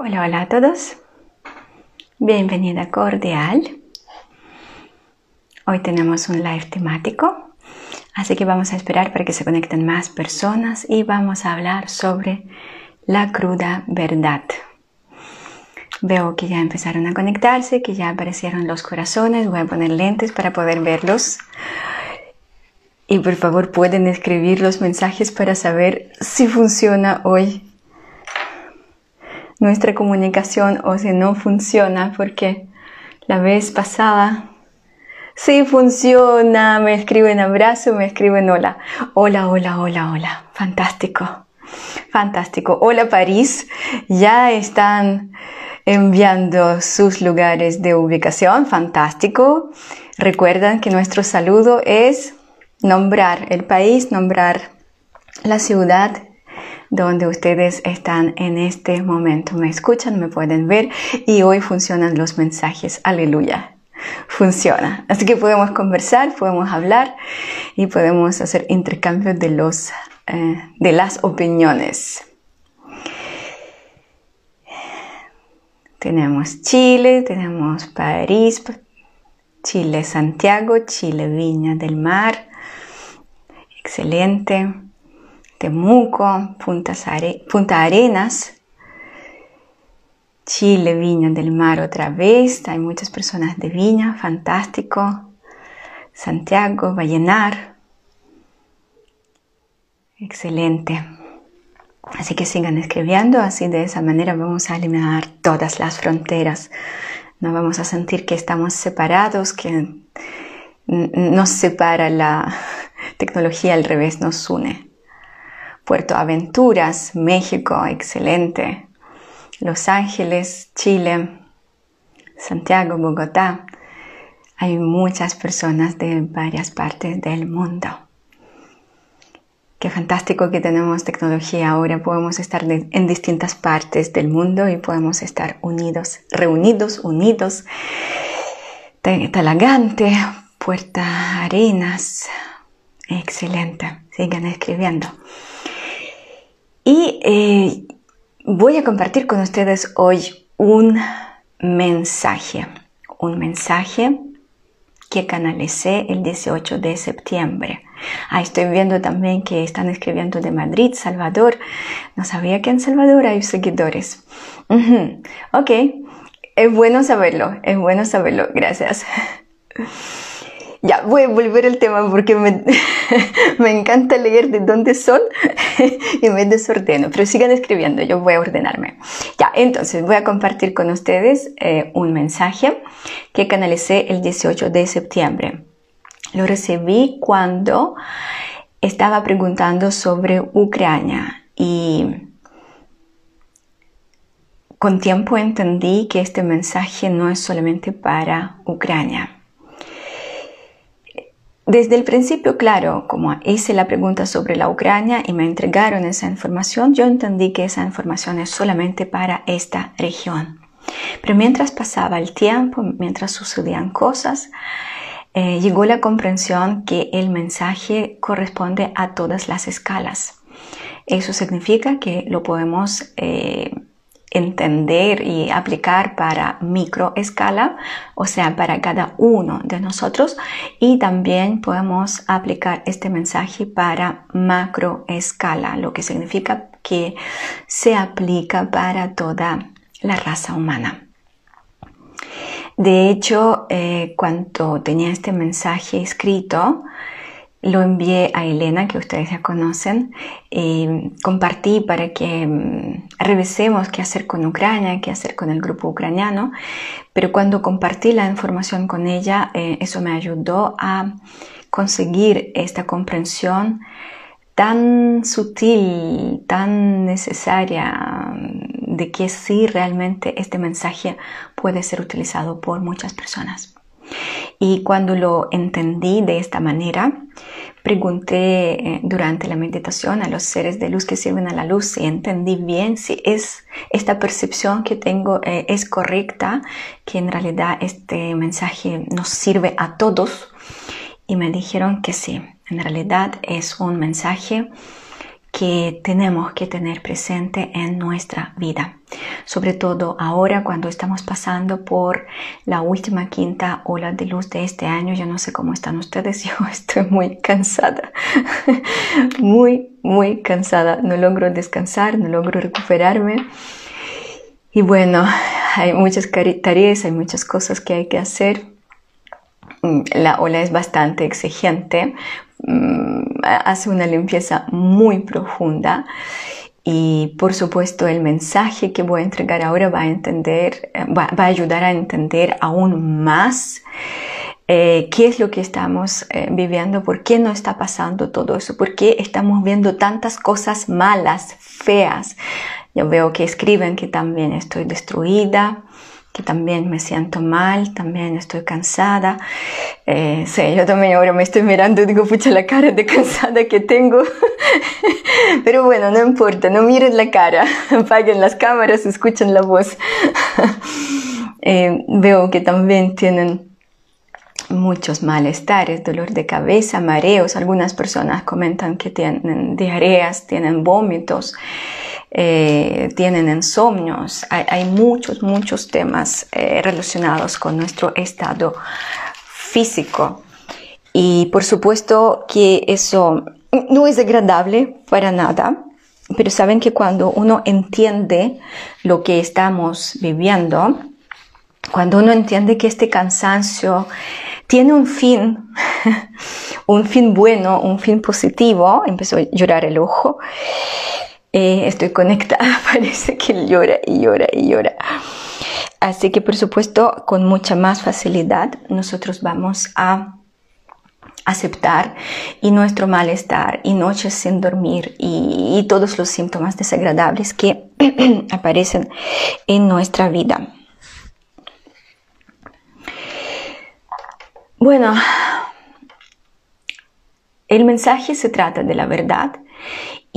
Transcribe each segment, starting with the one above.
Hola, hola a todos. Bienvenida cordial. Hoy tenemos un live temático, así que vamos a esperar para que se conecten más personas y vamos a hablar sobre la cruda verdad. Veo que ya empezaron a conectarse, que ya aparecieron los corazones. Voy a poner lentes para poder verlos. Y por favor pueden escribir los mensajes para saber si funciona hoy nuestra comunicación o si no funciona, porque la vez pasada sí funciona, me escriben abrazo, me escriben hola, hola, hola, hola, hola, fantástico, fantástico, hola París, ya están enviando sus lugares de ubicación, fantástico, recuerdan que nuestro saludo es nombrar el país, nombrar la ciudad donde ustedes están en este momento. Me escuchan, me pueden ver y hoy funcionan los mensajes. Aleluya. Funciona. Así que podemos conversar, podemos hablar y podemos hacer intercambio de, los, eh, de las opiniones. Tenemos Chile, tenemos París, Chile Santiago, Chile Viña del Mar, excelente. Temuco, Punta Arenas, Chile, Viña del Mar otra vez. Hay muchas personas de Viña, fantástico. Santiago, Vallenar. Excelente. Así que sigan escribiendo, así de esa manera vamos a eliminar todas las fronteras. No vamos a sentir que estamos separados, que nos separa la, Tecnología al revés nos une. Puerto Aventuras, México, excelente. Los Ángeles, Chile, Santiago, Bogotá. Hay muchas personas de varias partes del mundo. Qué fantástico que tenemos tecnología ahora. Podemos estar en distintas partes del mundo y podemos estar unidos, reunidos, unidos. Talagante, Puerta Arenas, Excelente, sigan escribiendo. Y eh, voy a compartir con ustedes hoy un mensaje, un mensaje que canalicé el 18 de septiembre. Ah, estoy viendo también que están escribiendo de Madrid, Salvador. No sabía que en Salvador hay seguidores. Ok, es bueno saberlo, es bueno saberlo. Gracias. Ya, voy a volver al tema porque me, encanta leer de dónde son y me desordeno, pero sigan escribiendo, yo voy a ordenarme. Ya, entonces voy a compartir con ustedes eh, un mensaje que canalicé el 18 de septiembre. Lo recibí cuando estaba preguntando sobre Ucrania y con tiempo entendí que este mensaje no es solamente para Ucrania desde el principio, claro, como hice la pregunta sobre la Ucrania y me entregaron esa información, yo entendí que esa información es solamente para esta región. Pero mientras pasaba el tiempo, mientras sucedían cosas, eh, llegó la comprensión que el mensaje corresponde a todas las escalas. Eso significa que lo podemos eh, entender y aplicar para microescala, o sea, para cada uno de nosotros. Y también podemos aplicar este mensaje para macroescala, lo que significa que se aplica para toda la raza humana. De hecho, eh, cuando tenía este mensaje escrito, lo envié a Elena, que ustedes ya conocen, y compartí para que mm, revisemos qué hacer con Ucrania, qué hacer con el grupo ucraniano, pero cuando compartí la información con ella, eh, eso me ayudó a conseguir esta comprensión tan sutil, tan necesaria mm, de que sí realmente este mensaje puede ser utilizado por muchas personas. Y cuando lo entendí de esta manera, pregunté eh, durante la meditación a los seres de luz que sirven a la luz si entendí bien si es esta percepción que tengo eh, es correcta, que en realidad este mensaje nos sirve a todos. Y me dijeron que sí, en realidad es un mensaje que tenemos que tener presente en nuestra vida. Sobre todo ahora cuando estamos pasando por la última quinta ola de luz de este año. Yo no sé cómo están ustedes, yo estoy muy cansada, muy, muy cansada. No logro descansar, no logro recuperarme. Y bueno, hay muchas tareas, hay muchas cosas que hay que hacer. Mm, la ola es bastante exigente, mm, hace una limpieza muy profunda y por supuesto el mensaje que voy a entregar ahora va a entender, eh, va, a ayudar a entender aún más eh, qué es lo que estamos eh, viviendo, por qué no está pasando todo eso, por qué estamos viendo tantas cosas malas, feas. Yo veo que escriben que también estoy destruida, también me siento mal, también estoy cansada. Eh, sí, yo también ahora me estoy mirando y digo, pucha, la cara de cansada que tengo. Pero bueno, no importa, no miren la cara, apaguen las cámaras, escuchen la voz. Eh, veo que también tienen muchos malestares, dolor de cabeza, mareos. Algunas personas comentan que tienen diarreas, tienen vómitos. Eh, tienen insomnios, hay, muchos, muchos temas eh, relacionados con nuestro estado físico. Y por supuesto que eso no es agradable para nada, pero saben que cuando uno entiende lo que estamos viviendo, cuando uno entiende que este cansancio tiene un fin, un fin bueno, un fin positivo, empezó a llorar el ojo, eh, estoy conectada, parece que llora y llora y llora. Así que por supuesto con mucha más facilidad nosotros vamos a aceptar y nuestro malestar y noches sin dormir y, y todos los síntomas desagradables que aparecen en nuestra vida. Bueno, el mensaje se trata de la verdad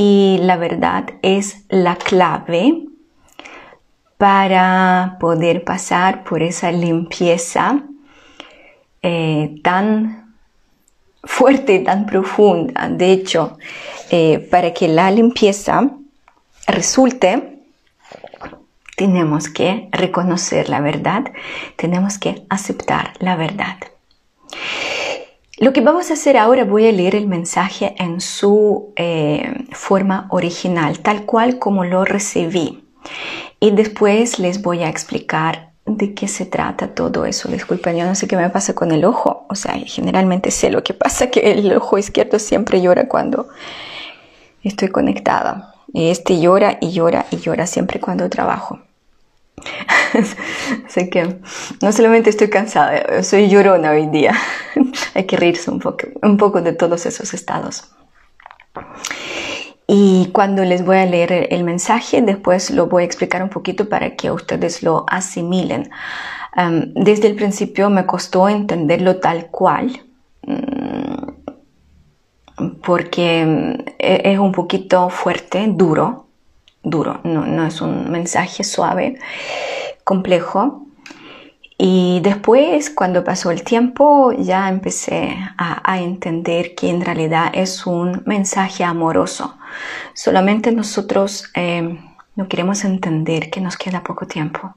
y la verdad es la clave para poder pasar por esa limpieza eh, tan fuerte, tan profunda. De hecho, eh, para que la limpieza resulte, tenemos que reconocer la verdad, tenemos que aceptar la verdad. Lo que vamos a hacer ahora, voy a leer el mensaje en su eh, forma original, tal cual como lo recibí. Y después les voy a explicar de qué se trata todo eso. Disculpen, yo no sé qué me pasa con el ojo. O sea, generalmente sé lo que pasa, que el ojo izquierdo siempre llora cuando estoy conectada. Este llora y llora y llora siempre cuando trabajo. Así que no solamente estoy cansada, soy llorona hoy día. Hay que reírse un poco, un poco de todos esos estados. Y cuando les voy a leer el mensaje, después lo voy a explicar un poquito para que ustedes lo asimilen. desde el principio me costó entenderlo tal cual, mm, porque mm, e-, es un poquito fuerte, duro, duro, no, es un mensaje suave, complejo. Y después, cuando pasó el tiempo, ya empecé a, entender que en realidad es un mensaje amoroso. Solamente nosotros eh, no queremos entender que nos queda poco tiempo.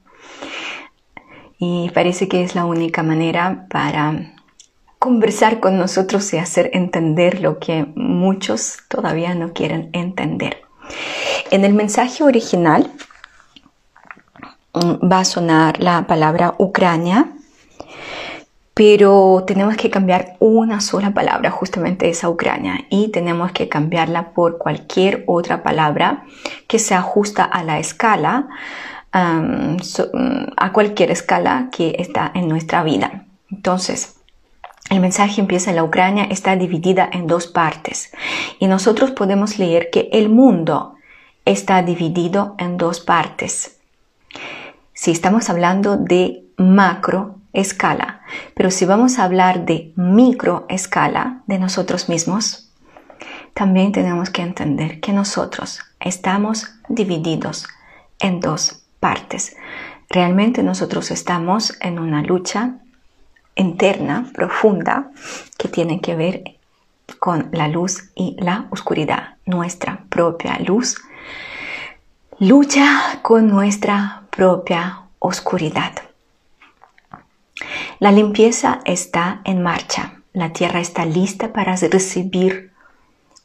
Y parece que es la única manera para conversar con nosotros y hacer entender lo que muchos todavía no quieren entender. En el mensaje original mm, va a sonar la palabra Ucrania, pero tenemos que cambiar una sola palabra, justamente esa Ucrania, y tenemos que cambiarla por cualquier otra palabra que se ajusta a la escala, mm, a cualquier escala que está en nuestra vida. Entonces, el mensaje empieza en la Ucrania, está dividida en dos partes y nosotros podemos leer que el mundo está dividido en dos partes. Si estamos hablando de macro escala, pero si vamos a hablar de micro escala de nosotros mismos, también tenemos que entender que nosotros estamos divididos en dos partes. Realmente nosotros estamos en una lucha interna, profunda, que tiene que ver con la luz y la oscuridad, nuestra propia luz lucha con nuestra propia oscuridad. La limpieza está en marcha. La tierra está lista para recibir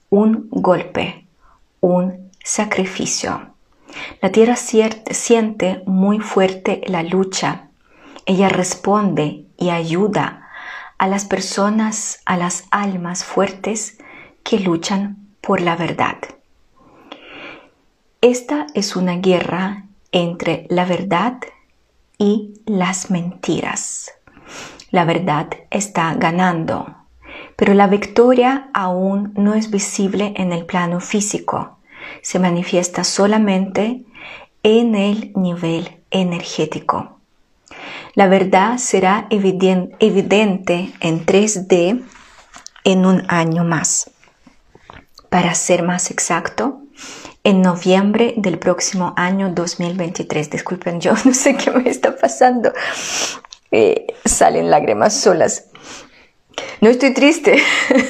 un golpe, un sacrificio. La tierra siente muy fuerte la lucha. Ella responde y ayuda a las personas, a las almas fuertes que luchan por la verdad. Esta es una guerra entre la verdad y las mentiras. La verdad está ganando, pero la victoria aún no es visible en el plano físico. Se manifiesta solamente en el nivel energético. La verdad será evidente en 3D en un año más. Para ser más exacto, en noviembre del próximo año 2023. Disculpen, yo no sé qué me está pasando. Eh, salen lágrimas solas. No estoy triste,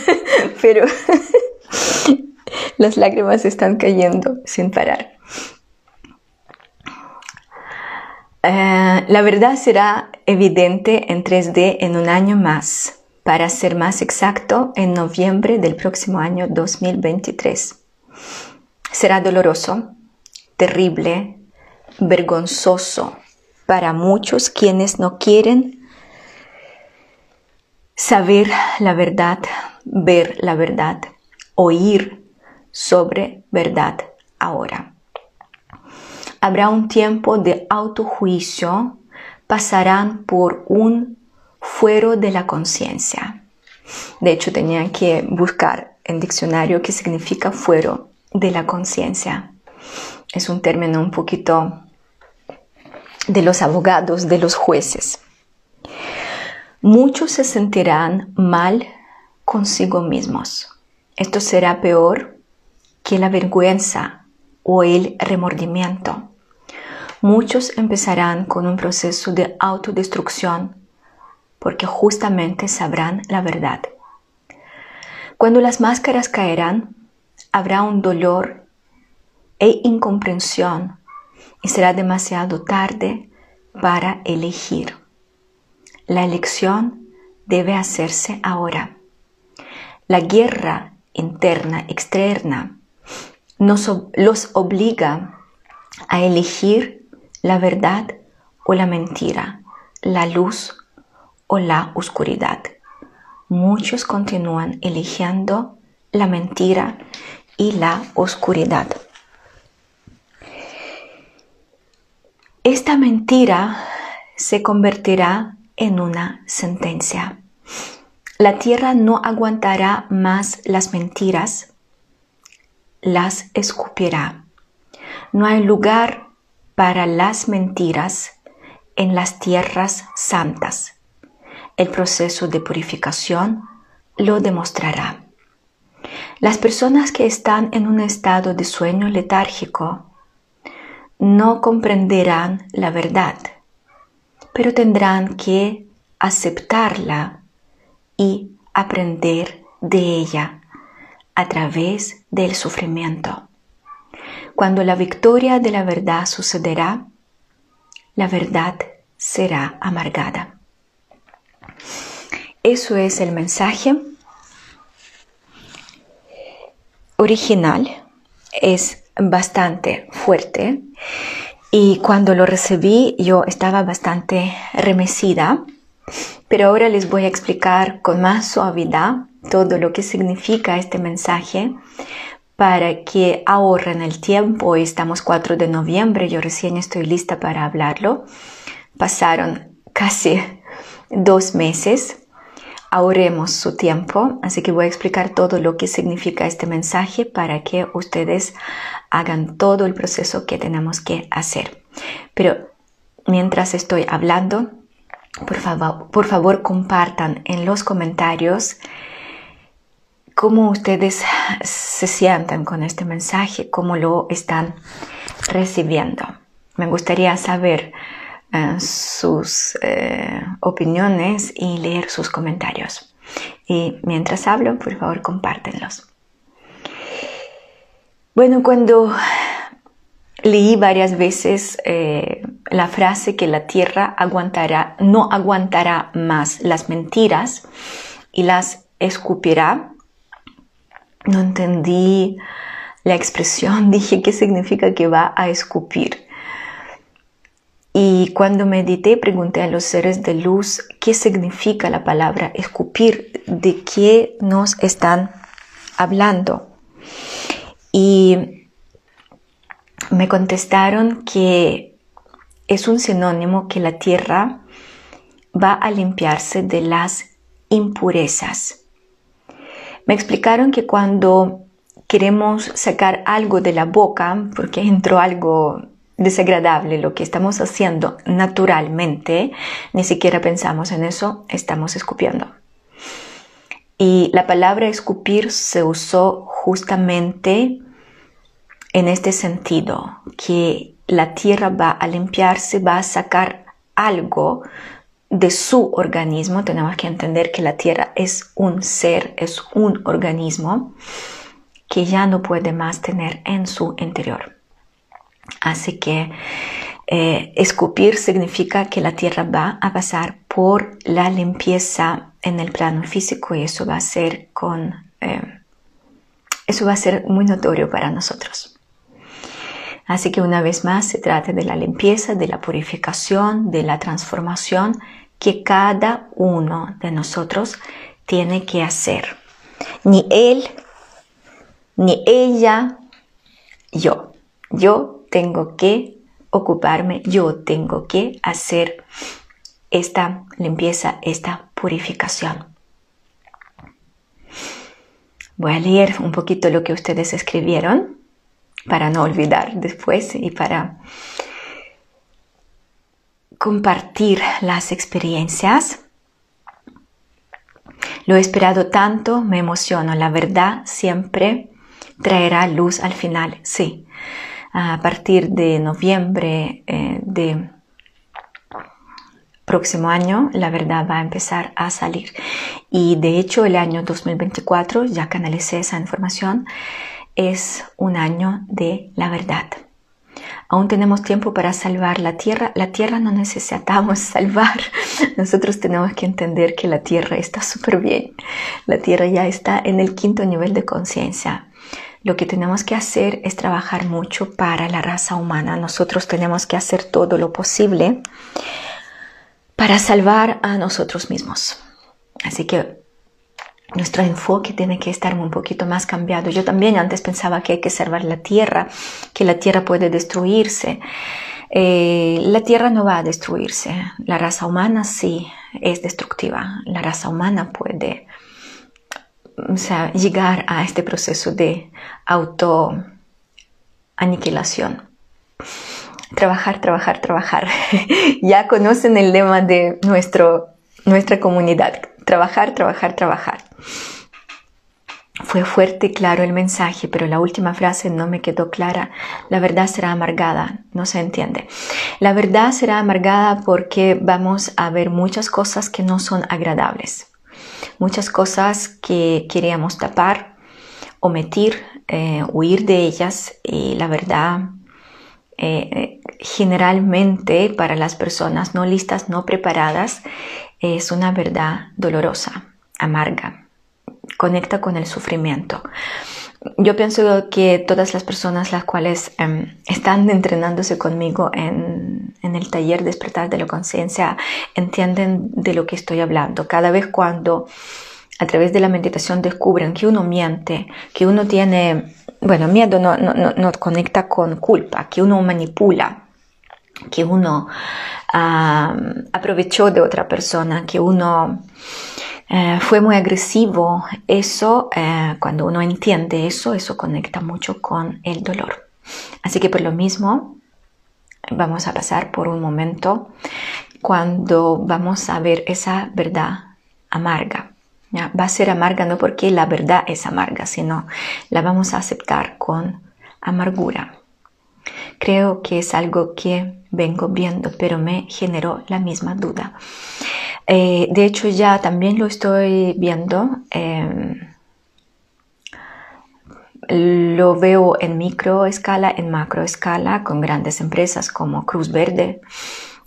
pero las lágrimas están cayendo sin parar. Eh, la verdad será evidente en 3D en un año más, para ser más exacto, en noviembre del próximo año 2023. Será doloroso, terrible, vergonzoso para muchos quienes no quieren saber la verdad, ver la verdad, oír sobre verdad ahora. Habrá un tiempo de autojuicio, pasarán por un fuero de la conciencia. De hecho, tenían que buscar en diccionario qué significa fuero de la conciencia. Es un término un poquito de los abogados, de los jueces. Muchos se sentirán mal consigo mismos. Esto será peor que la vergüenza o el remordimiento. Muchos empezarán con un proceso de autodestrucción porque justamente sabrán la verdad. Cuando las máscaras caerán, habrá un dolor e incomprensión y será demasiado tarde para elegir. La elección debe hacerse ahora. La guerra interna, externa, nos, los obliga a elegir la verdad o la mentira, la luz o la oscuridad. Muchos continúan eligiendo la mentira y la oscuridad. Esta mentira se convertirá en una sentencia. La tierra no aguantará más las mentiras, las escupirá. No hay lugar para las mentiras en las tierras santas. El proceso de purificación lo demostrará. Las personas que están en un estado de sueño letárgico no comprenderán la verdad, pero tendrán que aceptarla y aprender de ella a través del sufrimiento. Cuando la victoria de la verdad sucederá, la verdad será amargada. Eso es el mensaje original. Es bastante fuerte. Y cuando lo recibí yo estaba bastante remecida, pero ahora les voy a explicar con más suavidad todo lo que significa este mensaje para que ahorren el tiempo. Estamos 4 de noviembre, yo recién estoy lista para hablarlo. Pasaron casi dos meses ahorremos su tiempo, así que voy a explicar todo lo que significa este mensaje para que ustedes hagan todo el proceso que tenemos que hacer. Pero mientras estoy hablando, por favor, por favor compartan en los comentarios cómo ustedes se sientan con este mensaje, cómo lo están recibiendo. Me gustaría saber eh, sus eh, opiniones y leer sus comentarios. Y mientras hablo, por favor, compártenlos. Bueno, cuando leí varias veces eh, la frase que la tierra aguantará, no aguantará más las mentiras y las escupirá. No entendí la expresión, dije qué significa que va a escupir. Y cuando medité, pregunté a los seres de luz qué significa la palabra escupir, de qué nos están hablando. Y me contestaron que es un sinónimo que la tierra va a limpiarse de las impurezas. Me explicaron que cuando queremos sacar algo de la boca, porque entró algo desagradable, lo que estamos haciendo naturalmente, ni siquiera pensamos en eso, estamos escupiendo. Y la palabra escupir se usó justamente en este sentido, que la tierra va a limpiarse, va a sacar algo de su organismo. Tenemos que entender que la tierra es un ser, es un organismo que ya no puede más tener en su interior. Así que eh, escupir significa que la tierra va a pasar por la limpieza en el plano físico y eso va a ser con eh, eso va a ser muy notorio para nosotros. Así que una vez más se trata de la limpieza, de la purificación, de la transformación que cada uno de nosotros tiene que hacer. Ni él, ni ella, yo. Yo tengo que ocuparme, yo tengo que hacer esta limpieza, esta purificación. Voy a leer un poquito lo que ustedes escribieron para no olvidar después y para compartir las experiencias. Lo he esperado tanto, me emociono. La verdad siempre traerá luz al final. Sí, a partir de noviembre eh, de próximo año la verdad va a empezar a salir y de hecho el año 2024 ya canalicé esa información es un año de la verdad aún tenemos tiempo para salvar la tierra la tierra no necesitamos salvar nosotros tenemos que entender que la tierra está súper bien la tierra ya está en el quinto nivel de conciencia lo que tenemos que hacer es trabajar mucho para la raza humana. Nosotros tenemos que hacer todo lo posible para salvar a nosotros mismos. Así que nuestro enfoque tiene que estar un poquito más cambiado. Yo también antes pensaba que hay que salvar la tierra, que la tierra puede destruirse. Eh, la tierra no va a destruirse. La raza humana sí es destructiva. La raza humana puede llegar a este proceso de auto-aniquilación. Trabajar, trabajar, trabajar. ya conocen el lema de nuestro, nuestra comunidad. Trabajar, trabajar, trabajar. Fue fuerte y claro el mensaje, pero la última frase no me quedó clara. La verdad será amargada, no se entiende. La verdad será amargada porque vamos a ver muchas cosas que no son agradables muchas cosas que queríamos tapar, omitir, eh, huir de ellas y la verdad eh, generalmente para las personas no listas, no preparadas, es una verdad dolorosa, amarga, conecta con el sufrimiento yo pienso que todas las personas las cuales em, están entrenándose conmigo en, en, el taller Despertar de la Conciencia entienden de lo que estoy hablando. Cada vez cuando a través de la meditación descubren que uno miente, que uno tiene, bueno, miedo no, no, no, conecta con culpa, que uno manipula, que uno aprovechó de otra persona, que uno eh, fue muy agresivo. Eso, eh, cuando uno entiende eso, eso conecta mucho con el dolor. Así que por lo mismo, vamos a pasar por un momento cuando vamos a ver esa verdad amarga. Va a ser amarga no porque la verdad es amarga, sino la vamos a aceptar con amargura. Creo que es algo que vengo viendo, pero me generó la misma duda. Eh, de hecho, ya también lo estoy viendo. Em, lo veo en micro escala, en macro escala, con grandes empresas como Cruz Verde,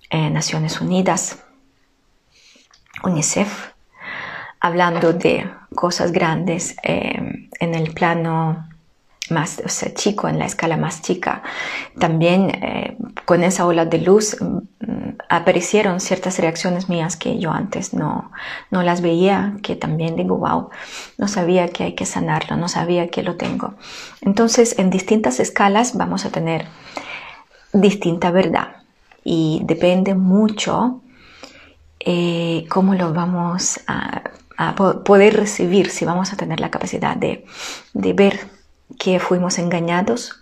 eh, Naciones Unidas, UNICEF, hablando de cosas grandes eh, en el plano más o sea, chico, en la escala más chica. También eh, con esa ola de luz mm, aparecieron ciertas reacciones mías que yo antes no, no las veía, que también digo, wow, no sabía que hay que sanarlo, no sabía que lo tengo. Entonces, en distintas escalas vamos a tener distinta verdad y depende mucho eh, cómo lo vamos a, poder recibir, si vamos a tener la capacidad de, de ver que fuimos engañados,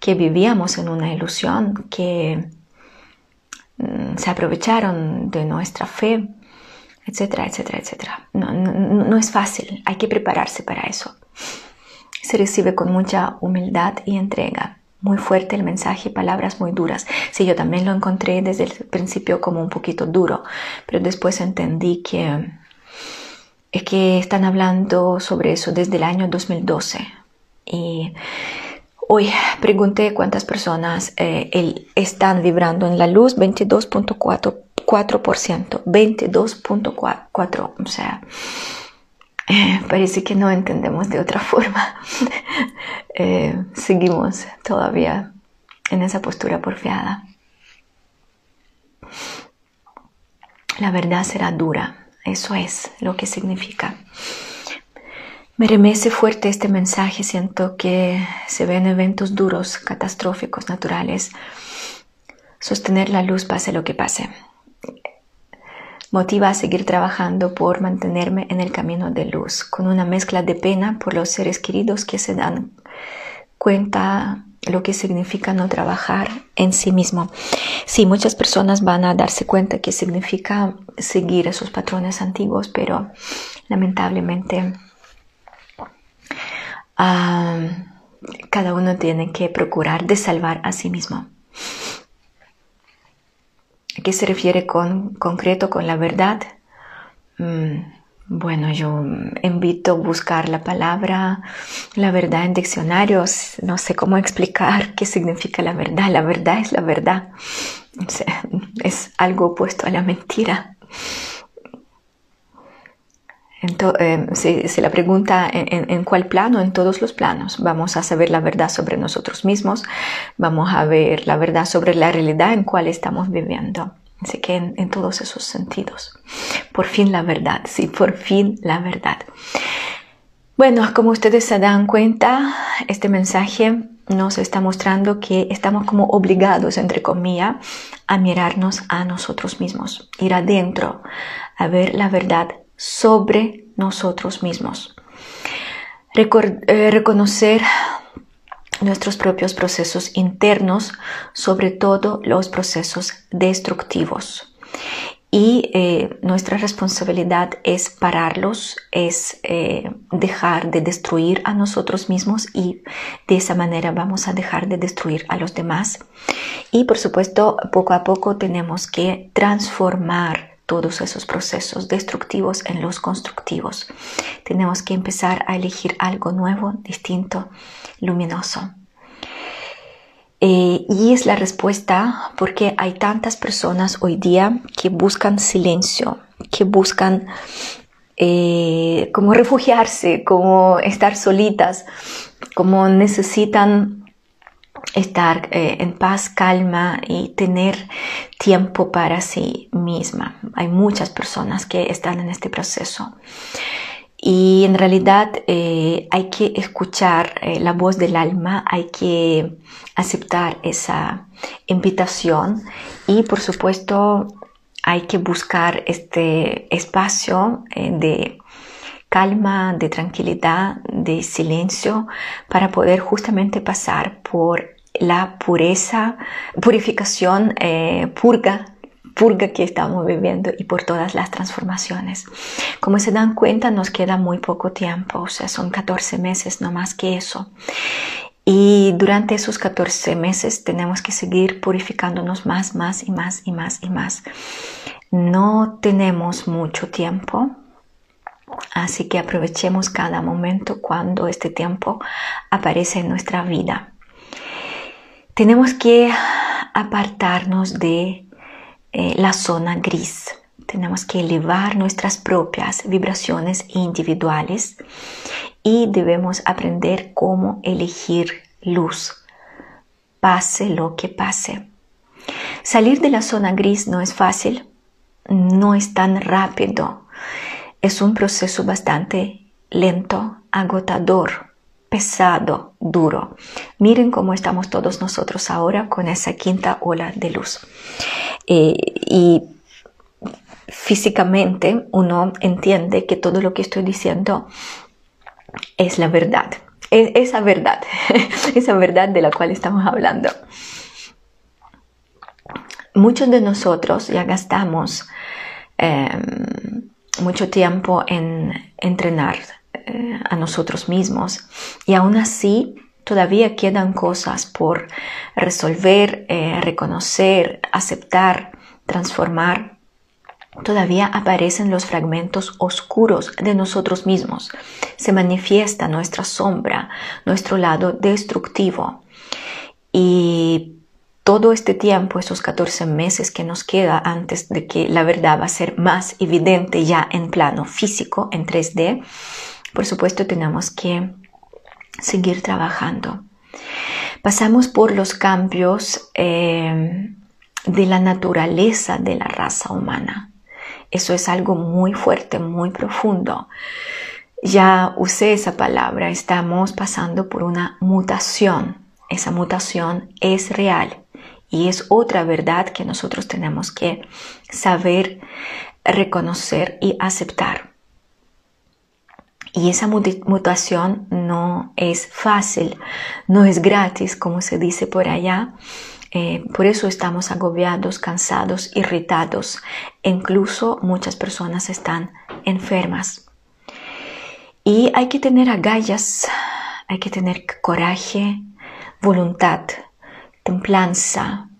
que vivíamos en una ilusión, que mm, se aprovecharon de nuestra fe, etcétera, etcétera, etcétera. No, no, es fácil, hay que prepararse para eso. Se recibe con mucha humildad y entrega. Muy fuerte el mensaje, palabras muy duras. Sí, yo también lo encontré desde el principio como un poquito duro, pero después entendí que es que están hablando sobre eso desde el año 2012 y hoy pregunté cuántas personas eh, están vibrando en la luz, 22.4%, 22.4%, o sea, eh, parece que no entendemos de otra forma. Eh, seguimos todavía en esa postura porfiada. La verdad será dura, eso es lo que significa. Me remece fuerte este mensaje, siento que se ven eventos duros, catastróficos, naturales. Sostener la luz pase lo que pase. Motiva a seguir trabajando por mantenerme en el camino de luz, con una mezcla de pena por los seres queridos que se dan cuenta lo que significa no trabajar en sí mismo. Sí, muchas personas van a darse cuenta que significa seguir esos patrones antiguos, pero lamentablemente cada uno tiene que procurar de salvar a sí mismo. ¿A qué se refiere con concreto con la verdad? Mm, bueno, yo invito a buscar la palabra, la verdad en diccionarios. No sé cómo explicar qué significa la verdad. La verdad es la verdad. es algo opuesto a la mentira. Entonces, eh, se, la pregunta en, cuál plano, en todos los planos. Vamos a saber la verdad sobre nosotros mismos, vamos a ver la verdad sobre la realidad en cual estamos viviendo. Así que en, todos esos sentidos. Por fin la verdad, sí, por fin la verdad. Bueno, como ustedes se dan cuenta, este mensaje nos está mostrando que estamos como obligados, entre comillas, a mirarnos a nosotros mismos, ir adentro, a ver la verdad sobre nosotros mismos. Eh, reconocer nuestros propios procesos internos, sobre todo los procesos destructivos. Y eh, nuestra responsabilidad es pararlos, es eh, dejar de destruir a nosotros mismos y de esa manera vamos a dejar de destruir a los demás. Y por supuesto, poco a poco tenemos que transformar todos esos procesos destructivos en los constructivos. Tenemos que empezar a elegir algo nuevo, distinto, luminoso. Eh, y es la respuesta porque hay tantas personas hoy día que buscan silencio, que buscan eh, como refugiarse, como estar solitas, como necesitan estar eh, en paz, calma y tener tiempo para sí misma. Hay muchas personas que están en este proceso. Y en realidad eh, hay que escuchar eh, la voz del alma, hay que aceptar esa invitación y por supuesto hay que buscar este espacio de calma, de tranquilidad, de silencio para poder justamente pasar por la pureza, purificación, eh, purga, purga que estamos viviendo y por todas las transformaciones. Como se dan cuenta, nos queda muy poco tiempo, o sea, son 14 meses, no más que eso. Y durante esos 14 meses tenemos que seguir purificándonos más, más y más y más y más. No tenemos mucho tiempo Así que aprovechemos cada momento cuando este tiempo aparece en nuestra vida. Tenemos que apartarnos de eh, la zona gris. Tenemos que elevar nuestras propias vibraciones individuales y debemos aprender cómo elegir luz, pase lo que pase. Salir de la zona gris no es fácil, no es tan rápido. Es un proceso bastante lento, agotador, pesado, duro. Miren cómo estamos todos nosotros ahora con esa quinta ola de luz. Eh, y físicamente uno entiende que todo lo que estoy diciendo es la verdad. Es esa verdad, esa verdad de la cual estamos hablando. Muchos de nosotros ya gastamos em, mucho tiempo en entrenar eh, a nosotros mismos y aún así todavía quedan cosas por resolver, eh, reconocer, aceptar, transformar todavía aparecen los fragmentos oscuros de nosotros mismos. Se manifiesta nuestra sombra, nuestro lado destructivo. Y todo este tiempo, esos 14 meses que nos queda antes de que la verdad va a ser más evidente ya en plano físico, en 3D, por supuesto tenemos que seguir trabajando. Pasamos por los cambios eh, de la naturaleza de la raza humana. Eso es algo muy fuerte, muy profundo. Ya usé esa palabra, estamos pasando por una mutación. Esa mutación es real y es otra verdad que nosotros tenemos que saber reconocer y aceptar. Y esa mutación no es fácil, no es gratis, como se dice por allá, eh, por eso estamos agobiados, cansados, irritados. incluso muchas personas están enfermas. Y hay que tener agallas, hay que tener coraje, voluntad, templanza,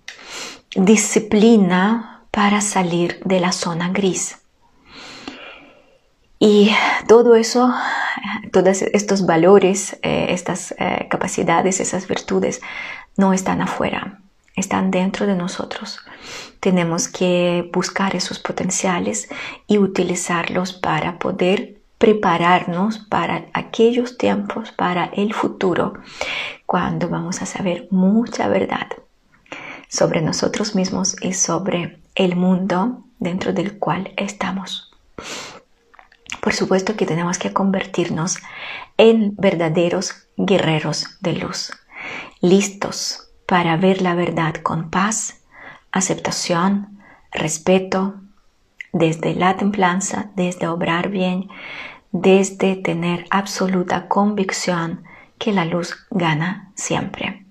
disciplina para salir de la zona gris. Y todo eso, todos estos valores, eh, estas eh, capacidades, esas virtudes, no están afuera, están dentro de nosotros. Tenemos que buscar esos potenciales y utilizarlos para poder prepararnos para aquellos tiempos, para el futuro, cuando vamos a saber mucha verdad sobre nosotros mismos y sobre el mundo dentro del cual estamos. Por supuesto que tenemos que convertirnos en verdaderos guerreros de luz, listos para ver la verdad con paz, aceptación, respeto, desde la templanza, desde obrar bien, desde tener absoluta convicción que la luz gana siempre.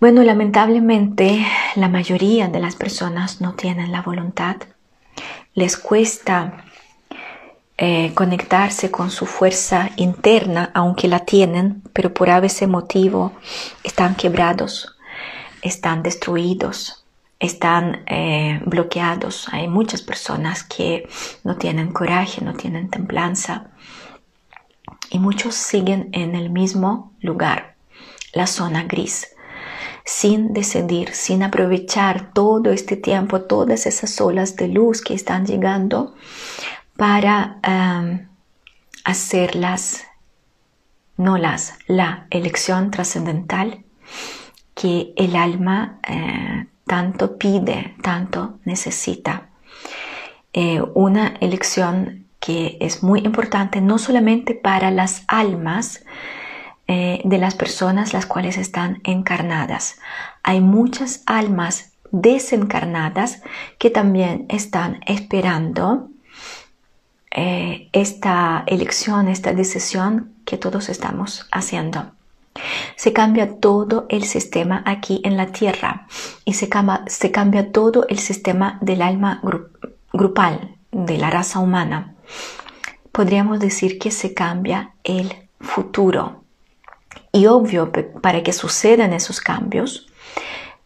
Bueno, lamentablemente la mayoría de las personas no tienen la voluntad. Les cuesta eh, conectarse con su fuerza interna, aunque la tienen, pero por ese motivo están quebrados, están destruidos, están eh, bloqueados. Hay muchas personas que no tienen coraje, no tienen templanza y muchos siguen en el mismo lugar, la zona gris sin decidir, sin aprovechar todo este tiempo, todas esas olas de luz que están llegando para um, hacerlas, no las, la elección trascendental que el alma eh, tanto pide, tanto necesita. Eh, una elección que es muy importante no solamente para las almas eh, de las personas las cuales están encarnadas. Hay muchas almas desencarnadas que también están esperando eh, esta elección, esta decisión que todos estamos haciendo. Se cambia todo el sistema aquí en la Tierra y se cambia, se cambia todo el sistema del alma grupal, de la raza humana. Podríamos decir que se cambia el futuro. Y obvio, para que sucedan esos cambios,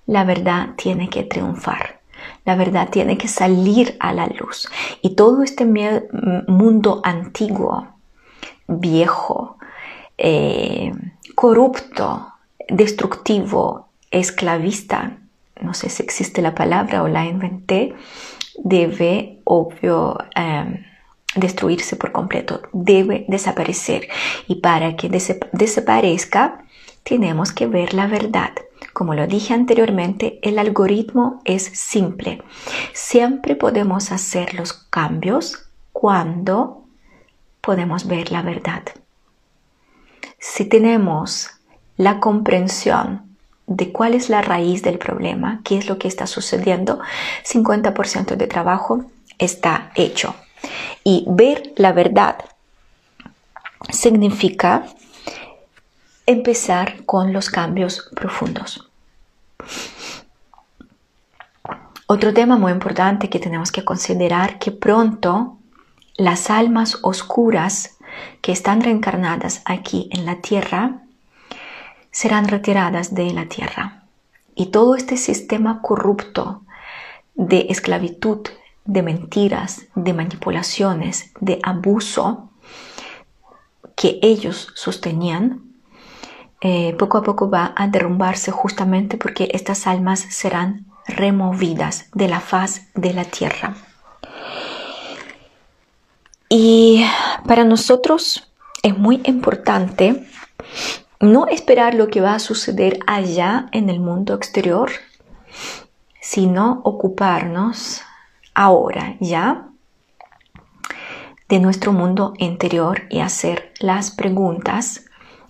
la verdad tiene que triunfar. La verdad tiene que salir a la luz. Y todo este mundo antiguo, viejo, eh, corrupto, destructivo, esclavista, no sé si existe la palabra o la inventé, debe, obvio, em, destruirse por completo, debe desaparecer. Y para que desaparezca, tenemos que ver la verdad. Como lo dije anteriormente, el algoritmo es simple. Siempre podemos hacer los cambios cuando podemos ver la verdad. Si tenemos la comprensión de cuál es la raíz del problema, qué es lo que está sucediendo, 50% de trabajo está hecho. Y ver la verdad significa empezar con los cambios profundos. Otro tema muy importante que tenemos que considerar que pronto las almas oscuras que están reencarnadas aquí en la tierra serán retiradas de la tierra. Y todo este sistema corrupto de esclavitud, de mentiras, de manipulaciones, de abuso que ellos sostenían, eh, poco a poco va a derrumbarse justamente porque estas almas serán removidas de la faz de la tierra. Y para nosotros es muy importante no esperar lo que va a suceder allá en el mundo exterior, sino ocuparnos ahora ya de nuestro mundo interior y hacer las preguntas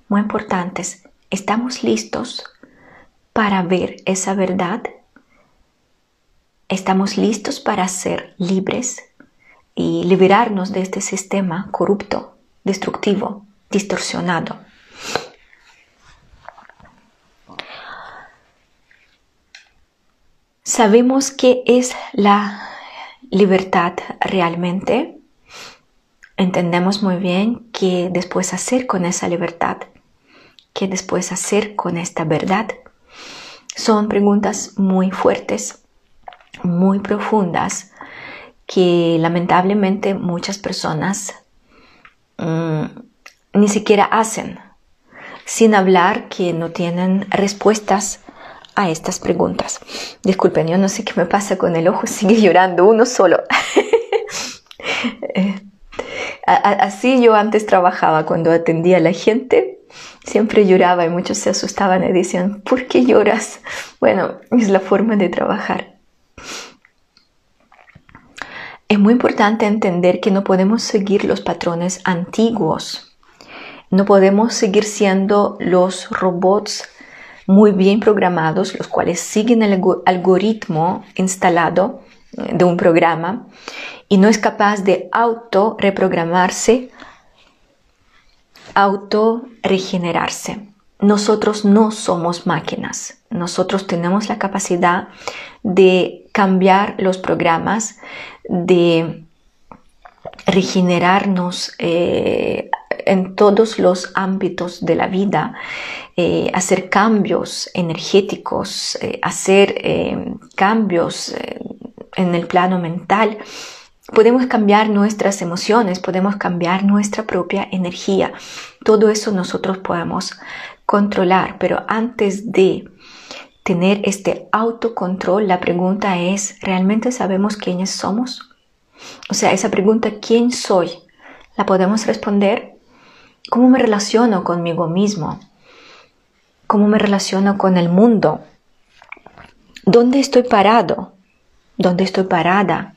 muy importantes. ¿Estamos listos para ver esa verdad? ¿Estamos listos para ser libres y liberarnos de este sistema corrupto, destructivo, distorsionado? ¿Sabemos qué es la libertad realmente? Entendemos muy bien qué después hacer con esa libertad, qué después hacer con esta verdad. Son preguntas muy fuertes, muy profundas, que lamentablemente muchas personas mm, ni siquiera hacen, sin hablar que no tienen respuestas a estas preguntas. Disculpen, yo no sé qué me pasa con el ojo, sigue llorando uno solo. Eh, así yo antes trabajaba cuando atendía a la gente, siempre lloraba y muchos se asustaban y decían, ¿por qué lloras? Bueno, es la forma de trabajar. Es muy importante entender que no podemos seguir los patrones antiguos. No podemos seguir siendo los robots muy bien programados, los cuales siguen el algoritmo instalado eh, de un programa y no es capaz de auto reprogramarse, auto regenerarse. Nosotros no somos máquinas, nosotros tenemos la capacidad de cambiar los programas, de regenerarnos eh, en todos los ámbitos de la vida, eh, hacer cambios energéticos, eh, hacer cambios en el plano mental. Podemos cambiar nuestras emociones, podemos cambiar nuestra propia energía. Todo eso nosotros podemos controlar, pero antes de tener este autocontrol, la pregunta es, ¿realmente sabemos quiénes somos? O sea, esa pregunta, ¿quién soy? ¿La podemos responder? ¿Cómo me relaciono conmigo mismo? ¿Cómo me relaciono con el mundo? ¿Dónde estoy parado? ¿Dónde estoy parada?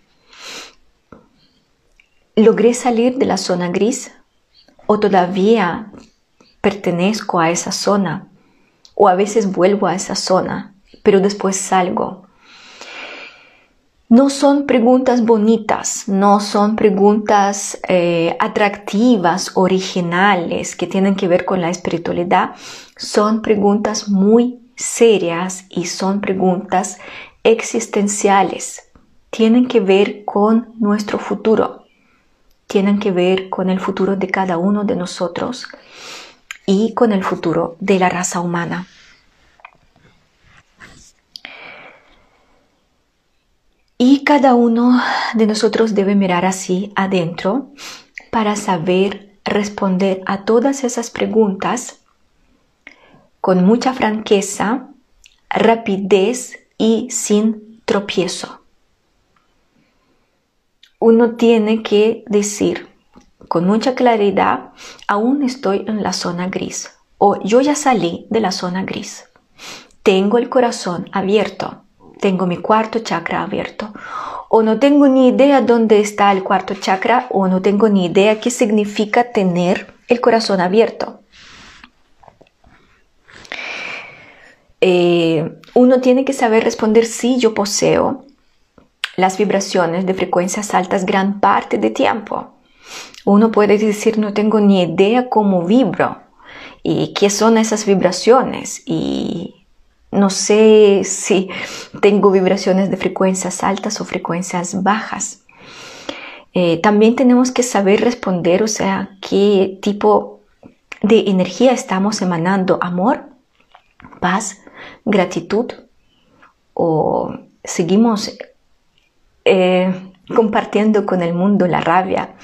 ¿Logré salir de la zona gris? ¿O todavía pertenezco a esa zona? ¿O a veces vuelvo a esa zona, pero después salgo? No son preguntas bonitas, no son preguntas eh, atractivas, originales, que tienen que ver con la espiritualidad. Son preguntas muy serias y son preguntas existenciales. Tienen que ver con nuestro futuro, tienen que ver con el futuro de cada uno de nosotros y con el futuro de la raza humana. Y cada uno de nosotros debe mirar así adentro para saber responder a todas esas preguntas con mucha franqueza, rapidez y sin tropiezo. Uno tiene que decir con mucha claridad, aún estoy en la zona gris o yo ya salí de la zona gris. Tengo el corazón abierto, tengo mi cuarto chakra abierto o no tengo ni idea dónde está el cuarto chakra o no tengo ni idea qué significa tener el corazón abierto. Eh, uno tiene que saber responder si yo poseo las vibraciones de frecuencias altas gran parte de tiempo. Uno puede decir no tengo ni idea cómo vibro y qué son esas vibraciones y no sé si tengo vibraciones de frecuencias altas o frecuencias bajas. Eh, también tenemos que saber responder, o sea, qué tipo de energía estamos emanando, amor, paz, gratitud, o seguimos eh, compartiendo con el mundo la rabia,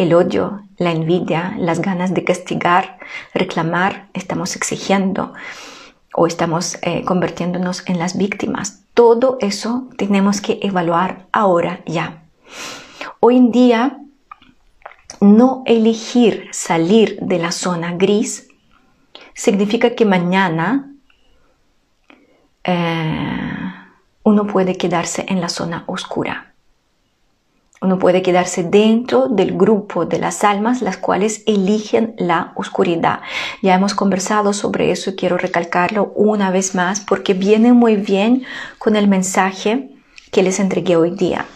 el odio, la envidia, las ganas de castigar, reclamar, estamos exigiendo o estamos eh, convirtiéndonos en las víctimas. Todo eso tenemos que evaluar ahora ya. Hoy en día, no elegir salir de la zona gris significa que mañana eh, uno puede quedarse en la zona oscura. Uno puede quedarse dentro del grupo de las almas las cuales eligen la oscuridad. Ya hemos conversado sobre eso y quiero recalcarlo una vez más porque viene muy bien con el mensaje que les entregué hoy día.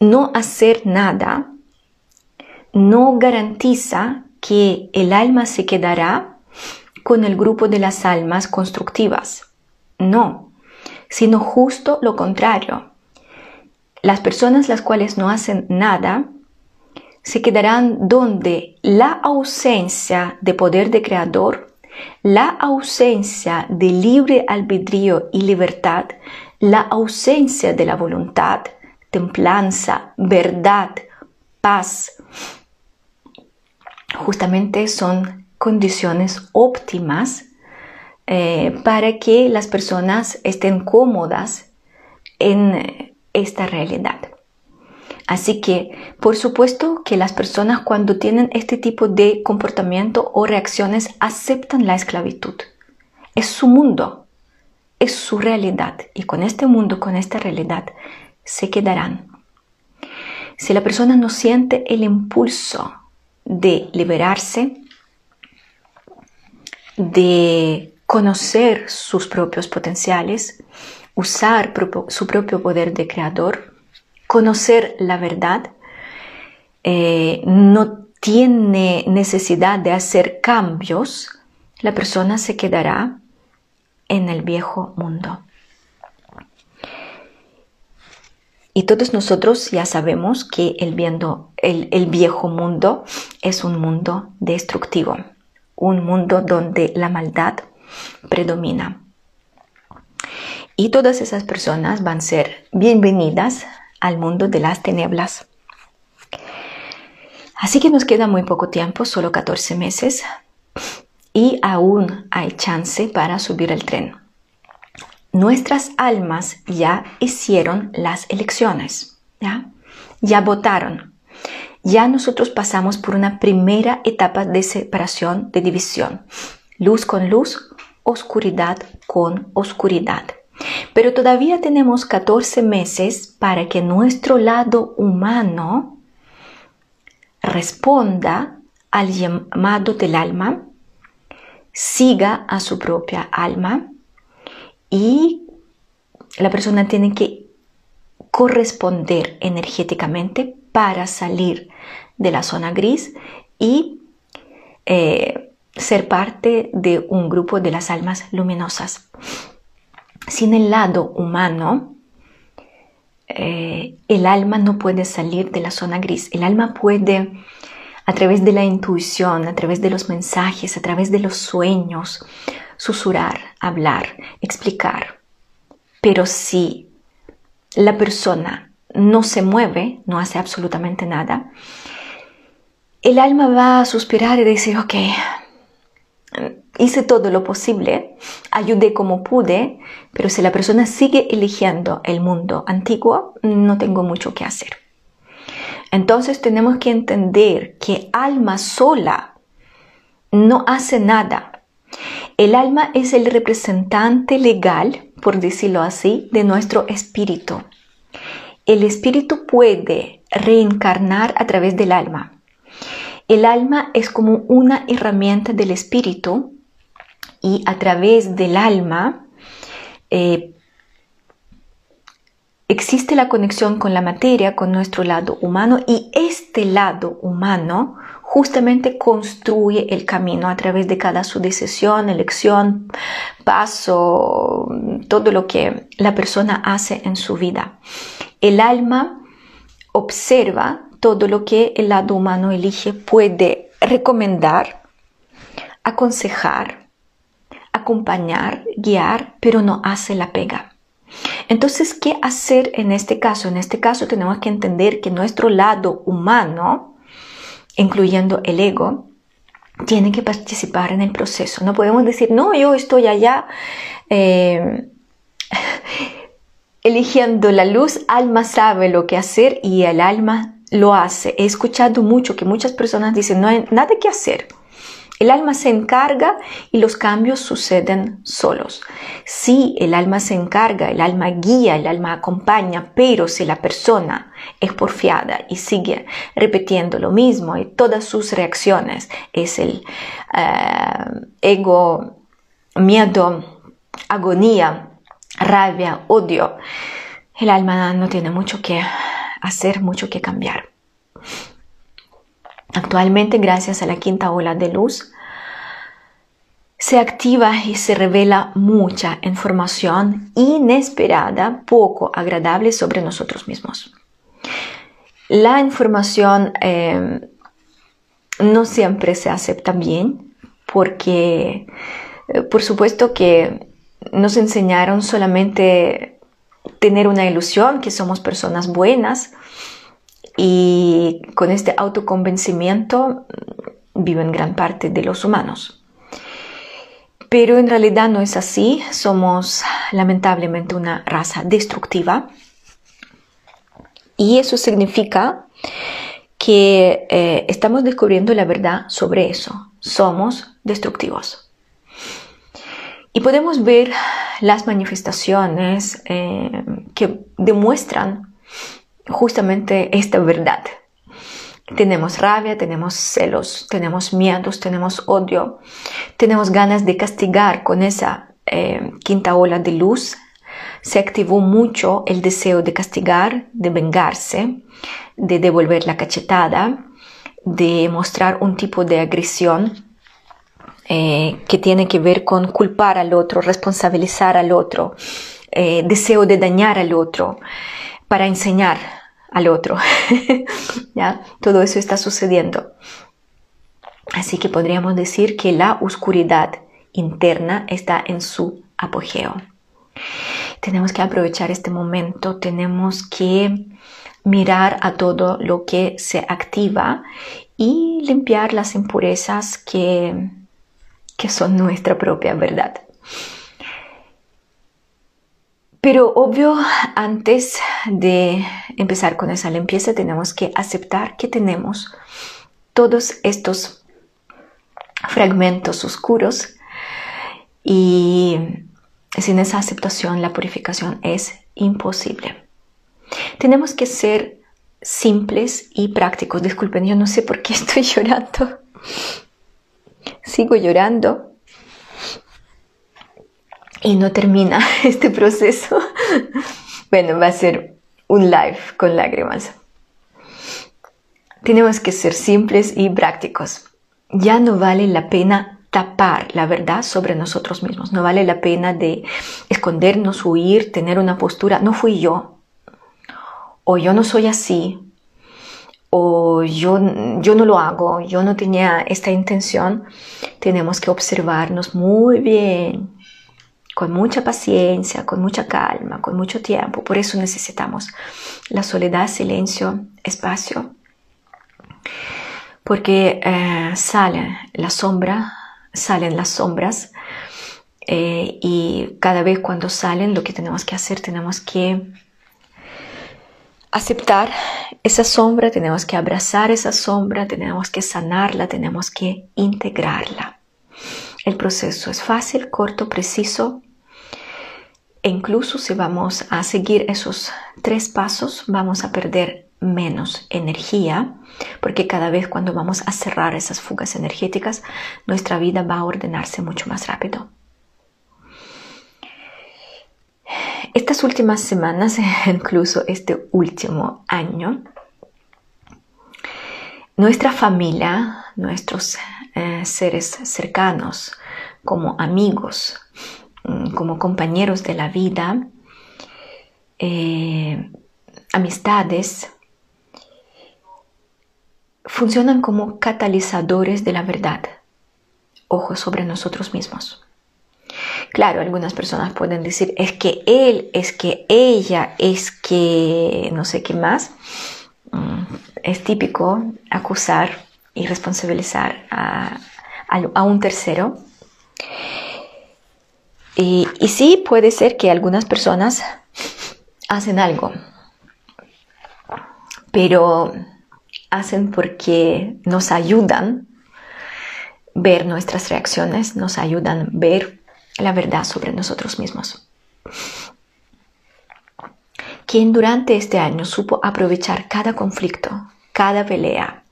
No hacer nada no garantiza que el alma se quedará con el grupo de las almas constructivas. No, sino justo lo contrario las personas las cuales no hacen nada se quedarán donde la ausencia de poder de creador, la ausencia de libre albedrío y libertad, la ausencia de la voluntad, templanza, verdad, paz, justamente son condiciones óptimas eh, para que las personas estén cómodas en esta realidad. Así que, por supuesto que las personas cuando tienen este tipo de comportamiento o reacciones aceptan la esclavitud. Es su mundo, es su realidad y con este mundo, con esta realidad, se quedarán. Si la persona no siente el impulso de liberarse, de conocer sus propios potenciales, usar su propio poder de creador, conocer la verdad, eh, no tiene necesidad de hacer cambios, la persona se quedará en el viejo mundo. Y todos nosotros ya sabemos que el, el viejo mundo es un mundo destructivo, un mundo donde la maldad predomina. Y todas esas personas van a ser bienvenidas al mundo de las tinieblas. Así que nos queda muy poco tiempo, solo 14 meses, y aún hay chance para subir el tren. Nuestras almas ya hicieron las elecciones, ¿ya? ya votaron. Ya nosotros pasamos por una primera etapa de separación, de división. Luz con luz, oscuridad con oscuridad. Pero todavía tenemos 14 meses para que nuestro lado humano responda al llamado del alma, siga a su propia alma y la persona tiene que corresponder energéticamente para salir de la zona gris y eh, ser parte de un grupo de las almas luminosas sin el lado humano, eh, el alma no puede salir de la zona gris. El alma puede, a través de la intuición, a través de los mensajes, a través de los sueños, susurrar, hablar, explicar. Pero si la persona no se mueve, no hace absolutamente nada, el alma va a suspirar y decir, ok, hice todo lo posible, ayudé como pude, pero si la persona sigue eligiendo el mundo antiguo, no tengo mucho que hacer. Entonces tenemos que entender que alma sola no hace nada. El alma es el representante legal, por decirlo así, de nuestro espíritu. El espíritu puede reencarnar a través del alma. El alma es como una herramienta del espíritu y a través del alma eh, existe la conexión con la materia, con nuestro lado humano y este lado humano justamente construye el camino a través de cada su decisión, elección, paso, todo lo que la persona hace en su vida. El alma observa todo lo que el lado humano elige, puede recomendar, aconsejar, acompañar, guiar, pero no hace la pega. Entonces, ¿qué hacer en este caso? En este caso tenemos que entender que nuestro lado humano, incluyendo el ego, tiene que participar en el proceso. No podemos decir, no, yo estoy allá eh, eligiendo la luz, alma sabe lo que hacer y el alma lo hace. He escuchado mucho que muchas personas dicen, no hay nada que hacer. El alma se encarga y los cambios suceden solos. Si el alma se encarga, el alma guía, el alma acompaña, pero si la persona es porfiada y sigue repitiendo lo mismo y todas sus reacciones es el eh, ego, miedo, agonía, rabia, odio, el alma no tiene mucho que hacer, mucho que cambiar. Actualmente, gracias a la quinta ola de luz, se activa y se revela mucha información inesperada, poco agradable sobre nosotros mismos. La información em, no siempre se acepta bien porque, eh, por supuesto que nos enseñaron solamente tener una ilusión que somos personas buenas y con este autoconvencimiento viven gran parte de los humanos. Pero en realidad no es así, somos lamentablemente una raza destructiva y eso significa que eh, estamos descubriendo la verdad sobre eso, somos destructivos. Y podemos ver las manifestaciones eh, que demuestran justamente esta verdad. Tenemos rabia, tenemos celos, tenemos miedos, tenemos odio, tenemos ganas de castigar con esa eh, quinta ola de luz. Se activó mucho el deseo de castigar, de vengarse, de devolver la cachetada, de mostrar un tipo de agresión eh, que tiene que ver con culpar al otro, responsabilizar al otro, eh, deseo de dañar al otro para enseñar al otro. ¿Ya? Todo eso está sucediendo. Así que podríamos decir que la oscuridad interna está en su apogeo. Tenemos que aprovechar este momento, tenemos que mirar a todo lo que se activa y limpiar las impurezas que que son nuestra propia verdad. Pero obvio, antes de empezar con esa limpieza tenemos que aceptar que tenemos todos estos fragmentos oscuros y sin esa aceptación la purificación es imposible. Tenemos que ser simples y prácticos. Disculpen, yo no sé por qué estoy llorando sigo llorando y no termina este proceso. bueno, va a ser un live con lágrimas. Tenemos que ser simples y prácticos. Ya no vale la pena tapar la verdad sobre nosotros mismos. No vale la pena de escondernos, huir, tener una postura. No fui yo. O yo no soy así o yo, yo no lo hago, yo no tenía esta intención, tenemos que observarnos muy bien con mucha paciencia, con mucha calma, con mucho tiempo. Por eso necesitamos la soledad, silencio, espacio. Porque eh, sale la sombra, salen las sombras eh, y cada vez cuando salen lo que tenemos que hacer, tenemos que aceptar esa sombra, tenemos que abrazar esa sombra, tenemos que sanarla, tenemos que integrarla. El proceso es fácil, corto, preciso. E incluso si vamos a seguir esos tres pasos, vamos a perder menos energía, porque cada vez cuando vamos a cerrar esas fugas energéticas, nuestra vida va a ordenarse mucho más rápido. Estas últimas semanas, incluso este último año, nuestra familia, nuestros eh, seres cercanos, como amigos, como compañeros de la vida, eh, amistades, funcionan como catalizadores de la verdad. Ojo sobre nosotros mismos. Claro, algunas personas pueden decir, es que él, es que ella, es que no sé qué más. Mm, es típico acusar y responsabilizar a, un tercero. Y, sí puede ser que algunas personas hacen algo, pero hacen porque nos ayudan ver nuestras reacciones, nos ayudan ver la verdad sobre nosotros mismos. Quien durante este año supo aprovechar cada conflicto, cada pelea,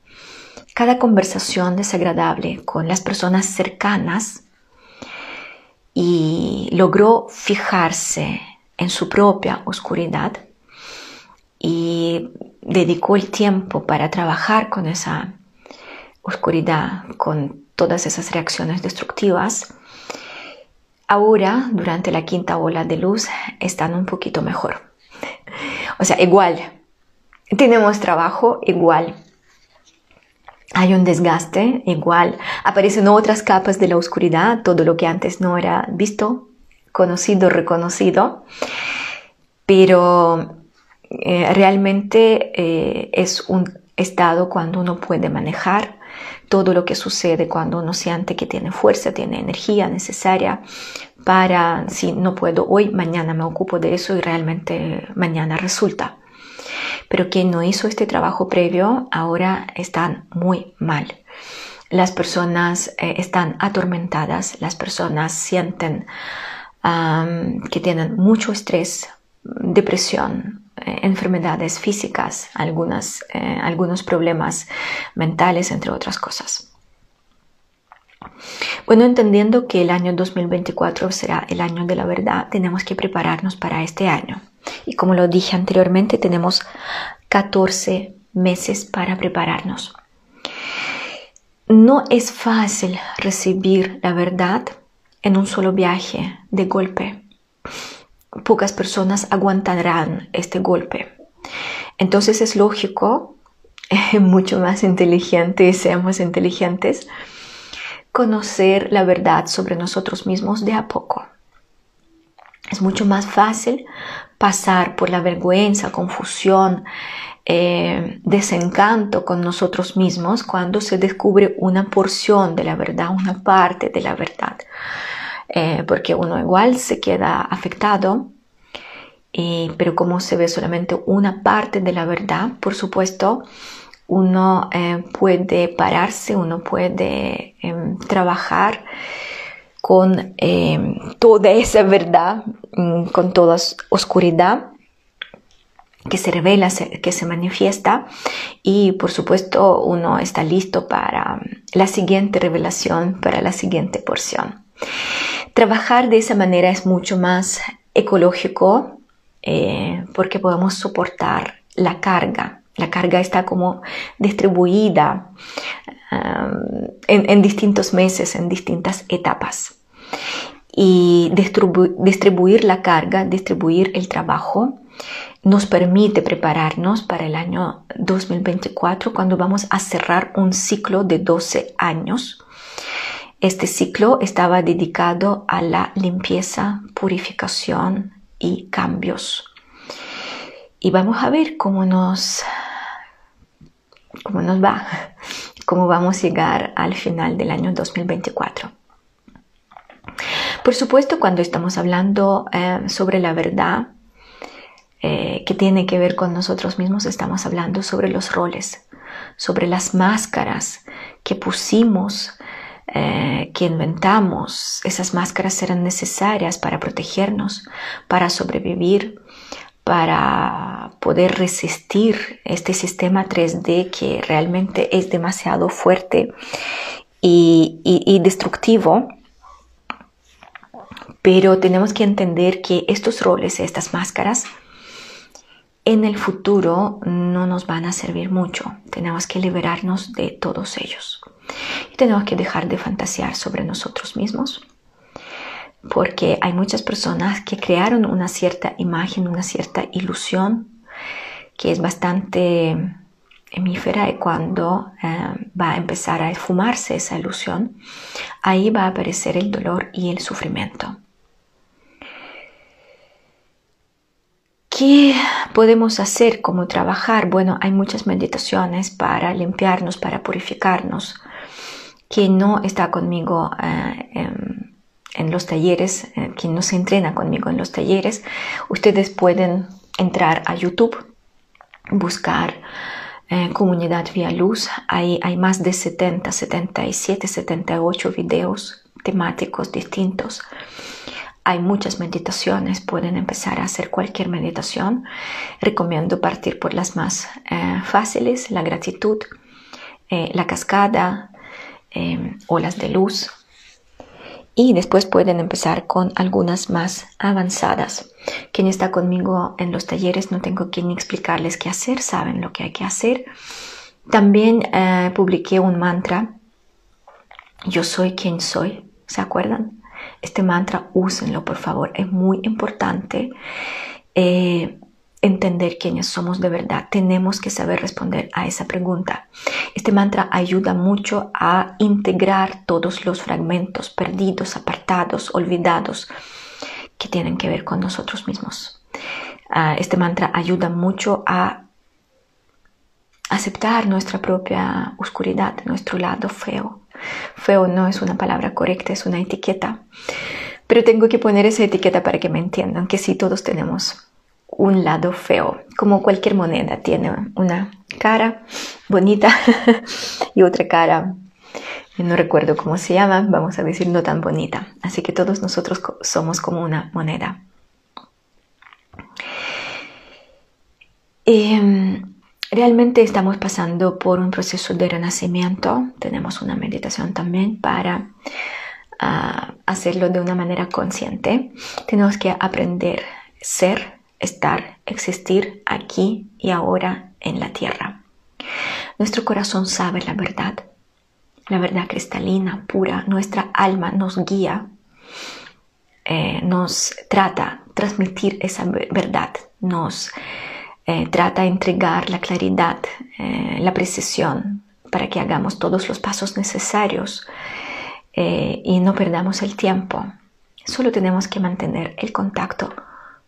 cada conversación desagradable con las personas cercanas y logró fijarse en su propia oscuridad y dedicó el tiempo para trabajar con esa oscuridad, con todas esas reacciones destructivas, ahora, durante la quinta ola de luz, están un poquito mejor. O sea, igual, tenemos trabajo igual. Hay un desgaste igual. Aparecen otras capas de la oscuridad, todo lo que antes no era visto, conocido, reconocido. Pero eh, realmente eh, es un estado cuando uno puede manejar todo lo que sucede cuando uno siente que tiene fuerza, tiene energía necesaria para, si no puedo hoy, mañana me ocupo de eso y realmente mañana resulta. Pero quien no hizo este trabajo previo ahora están muy mal. Las personas eh, están atormentadas, las personas sienten que tienen mucho estrés, depresión, eh, enfermedades físicas, algunas, eh, algunos problemas mentales, entre otras cosas. Bueno, entendiendo que el año 2024 será el año de la verdad, tenemos que prepararnos para este año. Y como lo dije anteriormente, tenemos 14 meses para prepararnos. No es fácil recibir la verdad en un solo viaje de golpe pocas personas aguantarán este golpe. Entonces es lógico, mucho más inteligente, seamos inteligentes, conocer la verdad sobre nosotros mismos de a poco. Es mucho más fácil pasar por la vergüenza, confusión, eh, desencanto con nosotros mismos cuando se descubre una porción de la verdad, una parte de la verdad. Eh, porque uno igual se queda afectado, pero como se ve solamente una parte de la verdad, por supuesto, uno eh, puede pararse, uno puede em, trabajar con em, toda esa verdad, mm, con toda oscuridad que se revela, que se manifiesta y por supuesto uno está listo para la siguiente revelación, para la siguiente porción. Trabajar de esa manera es mucho más ecológico eh, porque podemos soportar la carga. La carga está como distribuida en, distintos meses, en distintas etapas. Y distribuir la carga, distribuir el trabajo, nos permite prepararnos para el año 2024 cuando vamos a cerrar un ciclo de 12 años Este ciclo estaba dedicado a la limpieza, purificación y cambios. Y vamos a ver cómo nos, cómo nos va, cómo vamos a llegar al final del año 2024. Por supuesto, cuando estamos hablando eh, sobre la verdad eh, que tiene que ver con nosotros mismos, estamos hablando sobre los roles, sobre las máscaras que pusimos, eh, que inventamos. Esas máscaras eran necesarias para protegernos, para sobrevivir, para poder resistir este sistema 3D que realmente es demasiado fuerte y destructivo pero tenemos que entender que estos roles, estas máscaras, en el futuro no nos van a servir mucho. Tenemos que liberarnos de todos ellos. Y tenemos que dejar de fantasear sobre nosotros mismos. Porque hay muchas personas que crearon una cierta imagen, una cierta ilusión que es bastante hemífera y cuando eh, va a empezar a esfumarse esa ilusión, ahí va a aparecer el dolor y el sufrimiento. ¿Qué podemos hacer? ¿Cómo trabajar? Bueno, hay muchas meditaciones para limpiarnos, para purificarnos. Quien no está conmigo eh, en, los talleres, eh, quien no se entrena conmigo en los talleres, ustedes pueden entrar a YouTube, buscar eh, Comunidad Vía Luz. Ahí hay más de 70, 77, 78 videos temáticos distintos hay muchas meditaciones, pueden empezar a hacer cualquier meditación. Recomiendo partir por las más eh, fáciles, la gratitud, eh, la cascada, em, olas de luz. Y después pueden empezar con algunas más avanzadas. Quien está conmigo en los talleres no tengo que ni explicarles qué hacer, saben lo que hay que hacer. También eh, publiqué un mantra. Yo soy quien soy, ¿se acuerdan? Este mantra, úsenlo por favor. Es muy importante eh, entender quiénes somos de verdad. Tenemos que saber responder a esa pregunta. Este mantra ayuda mucho a integrar todos los fragmentos perdidos, apartados, olvidados que tienen que ver con nosotros mismos. Ah, este mantra ayuda mucho a aceptar nuestra propia oscuridad, nuestro lado feo, Feo no es una palabra correcta, es una etiqueta. Pero tengo que poner esa etiqueta para que me entiendan que sí, todos tenemos un lado feo, como cualquier moneda tiene una cara bonita y otra cara, no recuerdo cómo se llama, vamos a decir no tan bonita. Así que todos nosotros somos como una moneda. Eh, Realmente estamos pasando por un proceso de renacimiento. Tenemos una meditación también para ah, hacerlo de una manera consciente. Tenemos que aprender ser, estar, existir aquí y ahora en la tierra. Nuestro corazón sabe la verdad, la verdad cristalina, pura. Nuestra alma nos guía, eh, nos trata transmitir esa verdad, nos eh, trata de entregar la claridad, eh, la precisión, para que hagamos todos los pasos necesarios eh, y no perdamos el tiempo. Solo tenemos que mantener el contacto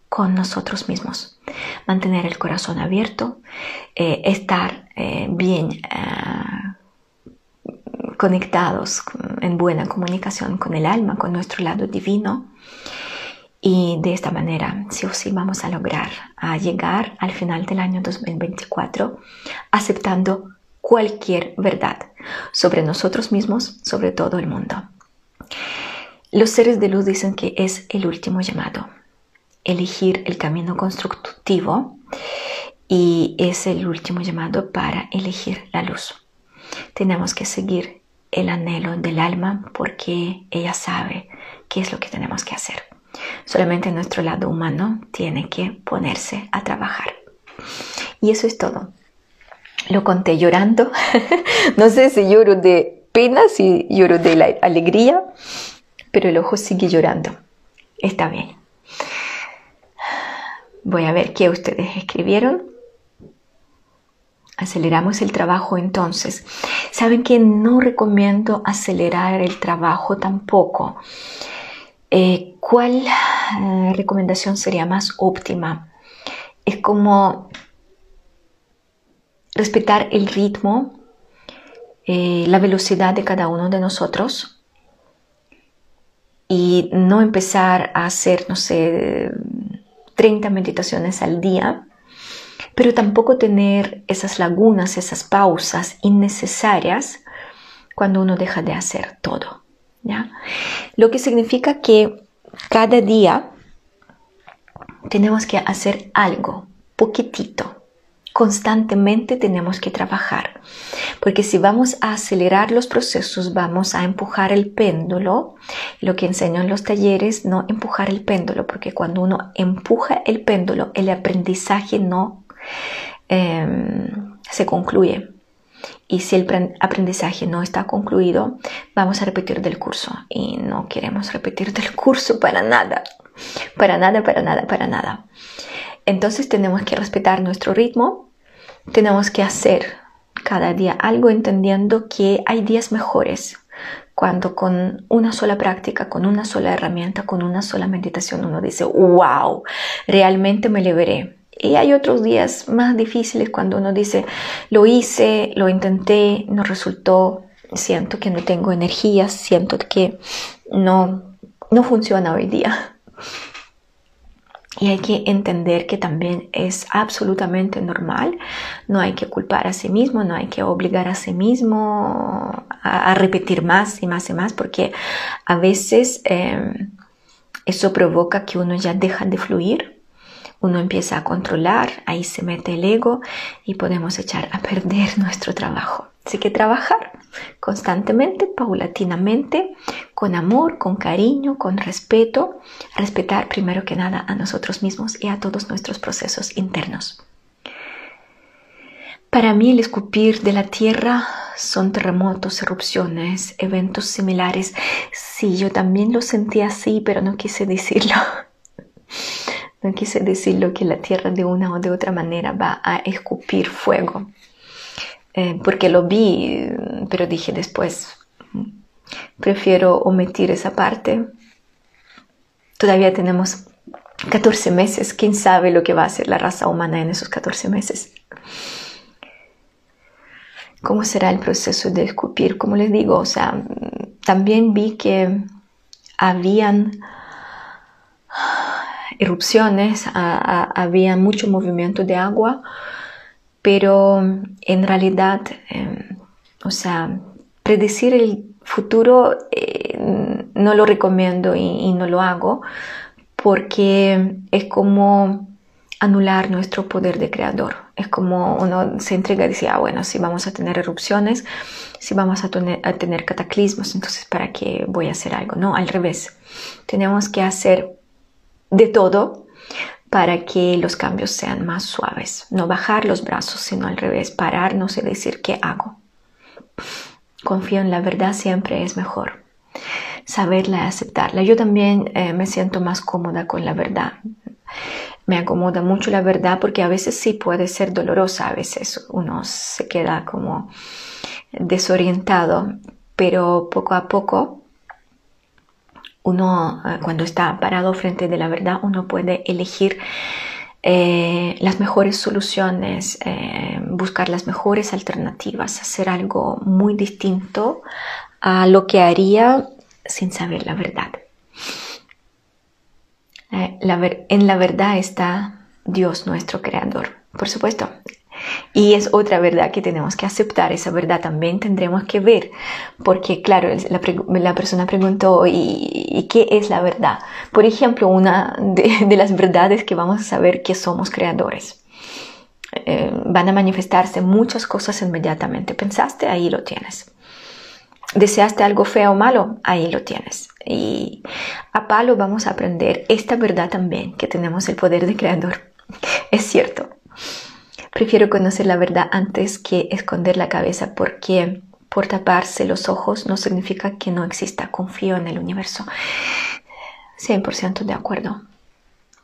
con nosotros mismos, mantener el corazón abierto, estar bien conectados en buena comunicación con el alma, con nuestro lado divino y de esta manera, sí o sí, vamos a lograr a llegar al final del año 2024 aceptando cualquier verdad sobre nosotros mismos, sobre todo el mundo. Los seres de luz dicen que es el último llamado, elegir el camino constructivo y es el último llamado para elegir la luz. Tenemos que seguir el anhelo del alma porque ella sabe qué es lo que tenemos que hacer. Solamente nuestro lado humano tiene que ponerse a trabajar. Y eso es todo. Lo conté llorando. no sé si lloro de pena, si lloro de alegría, pero el ojo sigue llorando. Está bien. Voy a ver qué ustedes escribieron. aceleramos el trabajo entonces. Saben que no recomiendo acelerar el trabajo tampoco. Eh, ¿Cuál eh, recomendación sería más óptima? Es como respetar el ritmo, eh, la velocidad de cada uno de nosotros y no empezar a hacer, no sé, 30 meditaciones al día pero tampoco tener esas lagunas, esas pausas innecesarias cuando uno deja de hacer todo. ¿Ya? Lo que significa que cada día tenemos que hacer algo, poquitito. Constantemente tenemos que trabajar, porque si vamos a acelerar los procesos, vamos a empujar el péndulo. Lo que enseño en los talleres, no empujar el péndulo, porque cuando uno empuja el péndulo, el aprendizaje no Em, se concluye. Y si el aprendizaje no está concluido, vamos a repetir del curso. Y no queremos repetir del curso para nada. Para nada, para nada, para nada. Entonces tenemos que respetar nuestro ritmo. Tenemos que hacer cada día algo entendiendo que hay días mejores. Cuando con una sola práctica, con una sola herramienta, con una sola meditación uno dice, wow, realmente me liberé y hay otros días más difíciles cuando uno dice, lo hice, lo intenté, no resultó, siento que no tengo energía, siento que no, no funciona hoy día. Y hay que entender que también es absolutamente normal, no hay que culpar a sí mismo, no hay que obligar a sí mismo a, repetir más y más y más, porque a veces em, eso provoca que uno ya deja de fluir uno empieza a controlar, ahí se mete el ego y podemos echar a perder nuestro trabajo. Así que trabajar constantemente, paulatinamente, con amor, con cariño, con respeto, respetar primero que nada a nosotros mismos y a todos nuestros procesos internos. Para mí el escupir de la tierra son terremotos, erupciones, eventos similares. Sí, yo también lo sentí así, pero no quise decirlo. No quise decirlo que la tierra de una o de otra manera va a escupir fuego, eh, porque lo vi, pero dije después, prefiero omitir esa parte. Todavía tenemos 14 meses, quién sabe lo que va a hacer la raza humana en esos 14 meses. ¿Cómo será el proceso de escupir? Como les digo, o sea, también vi que habían erupciones, había mucho movimiento de agua, pero en realidad, em, o sea, predecir el futuro eh, no lo recomiendo y, no lo hago porque es como anular nuestro poder de creador. Es como uno se entrega y dice, ah, bueno, si vamos a tener erupciones, si vamos a tener, a tener cataclismos, entonces ¿para qué voy a hacer algo? No, al revés. Tenemos que hacer de todo para que los cambios sean más suaves. No bajar los brazos, sino al revés, pararnos y decir qué hago. Confío en la verdad siempre es mejor. Saberla aceptarla. Yo también eh, me siento más cómoda con la verdad. Me acomoda mucho la verdad porque a veces sí puede ser dolorosa, a veces uno se queda como desorientado, pero poco a poco uno eh, cuando está parado frente de la verdad, uno puede elegir eh, las mejores soluciones, eh, buscar las mejores alternativas, hacer algo muy distinto a lo que haría sin saber la verdad. en la verdad está Dios nuestro creador. Por supuesto, y es otra verdad que tenemos que aceptar, esa verdad también tendremos que ver, porque claro, la, persona preguntó, ¿y, qué es la verdad? Por ejemplo, una de, las verdades que vamos a saber que somos creadores. Eh, van a manifestarse muchas cosas inmediatamente. Pensaste, ahí lo tienes. Deseaste algo feo o malo, ahí lo tienes. Y a palo vamos a aprender esta verdad también, que tenemos el poder de creador. Es cierto, Prefiero conocer la verdad antes que esconder la cabeza porque por taparse los ojos no significa que no exista. Confío en el universo. 100% de acuerdo.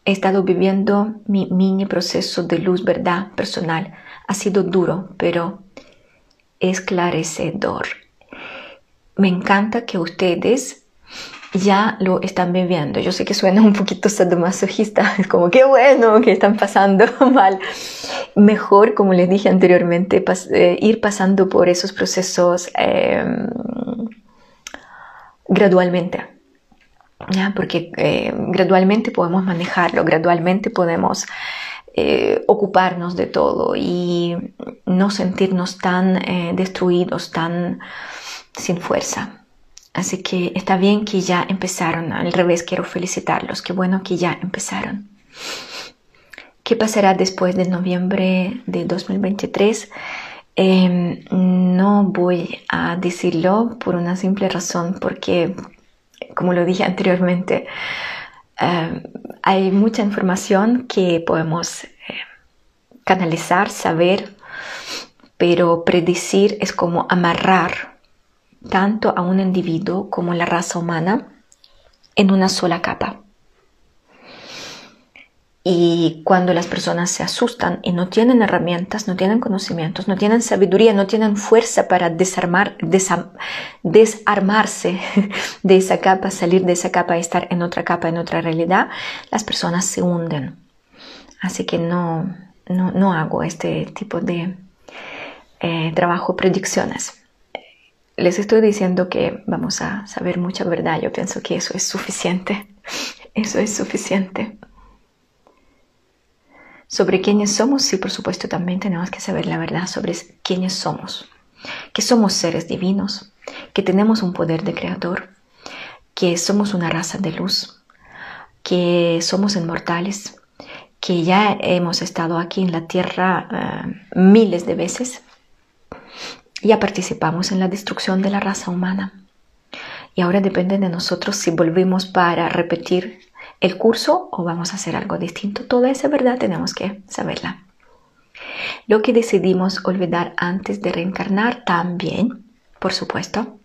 He estado viviendo mi mini proceso de luz verdad personal Ha sido duro, pero esclarecedor. Me encanta que ustedes ya lo están viviendo. Yo sé que suena un poquito sadomasoquista, es como qué bueno que están pasando mal. Mejor, como les dije anteriormente, eh, ir pasando por esos procesos em, gradualmente. Porque eh, gradualmente podemos manejarlo, gradualmente podemos eh, ocuparnos de todo y no sentirnos tan destruidos, tan sin fuerza. Así que está bien que ya empezaron. Al revés, quiero felicitarlos. Qué bueno que ya empezaron. ¿Qué pasará después de noviembre de 2023? Em, no voy a decirlo por una simple razón, porque, como lo dije anteriormente, em, hay mucha información que podemos eh, canalizar, saber, pero predecir es como amarrar tanto a un individuo como a la raza humana en una sola capa. Y cuando las personas se asustan y no tienen herramientas, no tienen conocimientos, no tienen sabiduría, no tienen fuerza para desarmar, desarmarse de esa capa, salir de esa capa y estar en otra capa, en otra realidad, las personas se hunden. Así que no, no, hago este tipo de eh, trabajo, predicciones les estoy diciendo que vamos a saber mucha verdad. Yo pienso que eso es suficiente. Eso es suficiente. Sobre quiénes somos, sí, por supuesto, también tenemos que saber la verdad sobre quiénes somos. Que somos seres divinos, que tenemos un poder de creador, que somos una raza de luz, que somos inmortales, que ya hemos estado aquí en la tierra eh, miles de veces ya participamos en la destrucción de la raza humana. Y ahora depende de nosotros si volvemos para repetir el curso o vamos a hacer algo distinto. Toda esa verdad tenemos que saberla. Lo que decidimos olvidar antes de reencarnar también, por supuesto,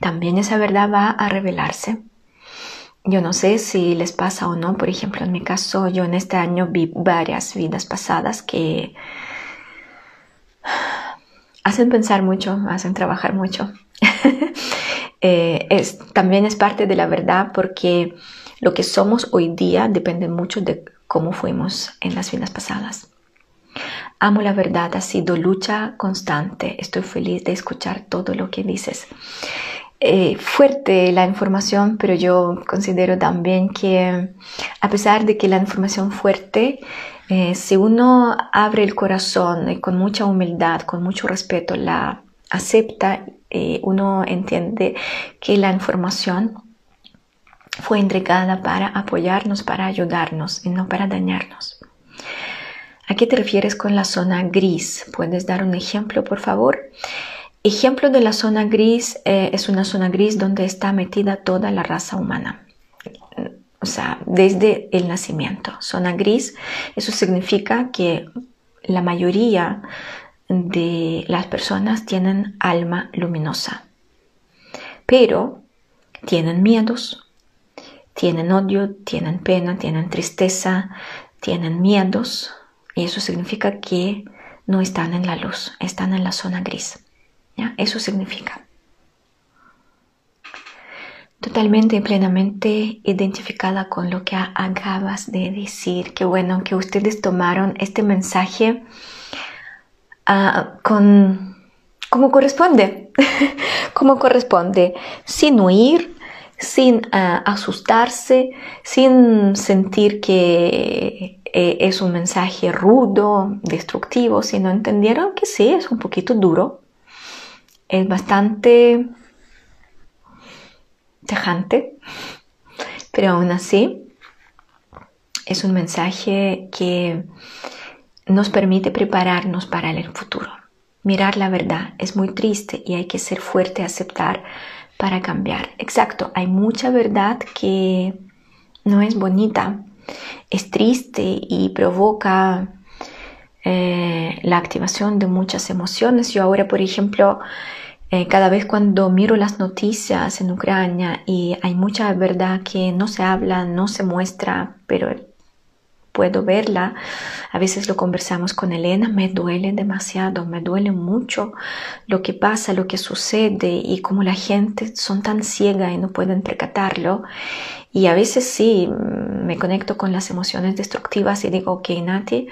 también esa verdad va a revelarse. Yo no sé si les pasa o no, por ejemplo, en mi caso, yo en este año vi varias vidas pasadas que hacen pensar mucho, hacen trabajar mucho. Eh, es, también es parte de la verdad porque lo que somos hoy día depende mucho de cómo fuimos en las vidas pasadas. Amo la verdad, ha sido lucha constante. Estoy feliz de escuchar todo lo que dices. Eh, fuerte la información, pero yo considero también que a pesar de que la información fuerte eh, si uno abre el corazón y con mucha humildad, con mucho respeto la acepta, eh, uno entiende que la información fue entregada para apoyarnos, para ayudarnos y no para dañarnos. ¿A qué te refieres con la zona gris? ¿Puedes dar un ejemplo, por favor? Ejemplo de la zona gris eh, es una zona gris donde está metida toda la raza humana o sea, desde el nacimiento. Zona gris, eso significa que la mayoría de las personas tienen alma luminosa, pero tienen miedos, tienen odio, tienen pena, tienen tristeza, tienen miedos, y eso significa que no están en la luz, están en la zona gris. ¿ya? Eso significa totalmente y plenamente identificada con lo que acabas de decir. Qué bueno que ustedes tomaron este mensaje uh, con como corresponde, como corresponde, sin huir, sin ah, asustarse, sin sentir que eh, es un mensaje rudo, destructivo, sino entendieron que sí, es un poquito duro, es bastante pero aún así es un mensaje que nos permite prepararnos para el futuro. Mirar la verdad es muy triste y hay que ser fuerte, aceptar para cambiar. Exacto, hay mucha verdad que no es bonita, es triste y provoca eh, la activación de muchas emociones. Yo ahora, por ejemplo, eh, cada vez cuando miro las noticias en Ucrania y hay mucha verdad que no se habla, no se muestra, pero puedo verla. A veces lo conversamos con Elena, me duele demasiado, me duele mucho lo que pasa, lo que sucede y como la gente son tan ciega y no pueden percatarlo. Y a veces sí, me conecto con las emociones destructivas y digo, ok, Nati,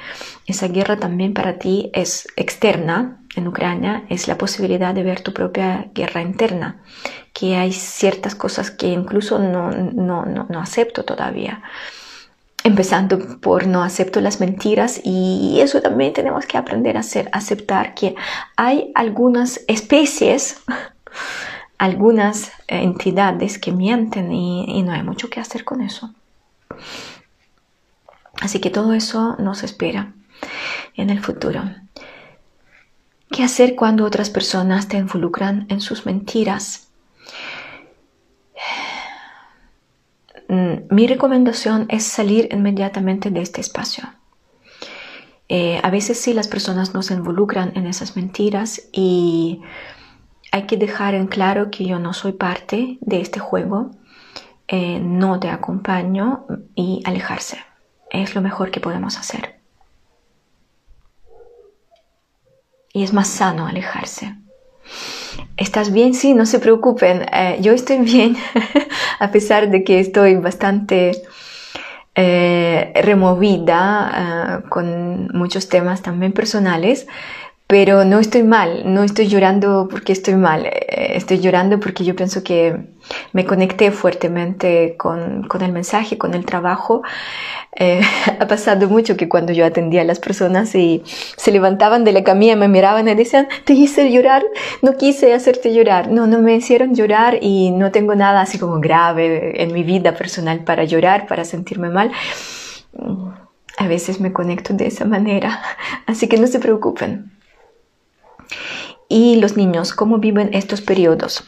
esa guerra también para ti es externa en Ucrania, es la posibilidad de ver tu propia guerra interna, que hay ciertas cosas que incluso no, no, no, acepto todavía. Empezando por no acepto las mentiras y eso también tenemos que aprender a hacer, aceptar que hay algunas especies algunas entidades que mienten y, no hay mucho que hacer con eso. Así que todo eso nos espera en el futuro. ¿Qué hacer cuando otras personas te involucran en sus mentiras? Mi recomendación es salir inmediatamente de este espacio. Eh, a veces sí las personas nos involucran en esas mentiras y hay que dejar en claro que yo no soy parte de este juego, eh, no te acompaño y alejarse. Es lo mejor que podemos hacer. Y es más sano alejarse. ¿Estás bien? Sí, no se preocupen. Eh, yo estoy bien, a pesar de que estoy bastante eh, removida con muchos temas también personales pero no estoy mal, no estoy llorando porque estoy mal, eh, estoy llorando porque yo pienso que me conecté fuertemente con, con el mensaje, con el trabajo. Eh, ha pasado mucho que cuando yo atendía a las personas y se levantaban de la camilla, me miraban y decían, te hice llorar, no quise hacerte llorar, no, no me hicieron llorar y no tengo nada así como grave en mi vida personal para llorar, para sentirme mal. A veces me conecto de esa manera, así que no se preocupen. Y los niños, ¿cómo viven estos periodos?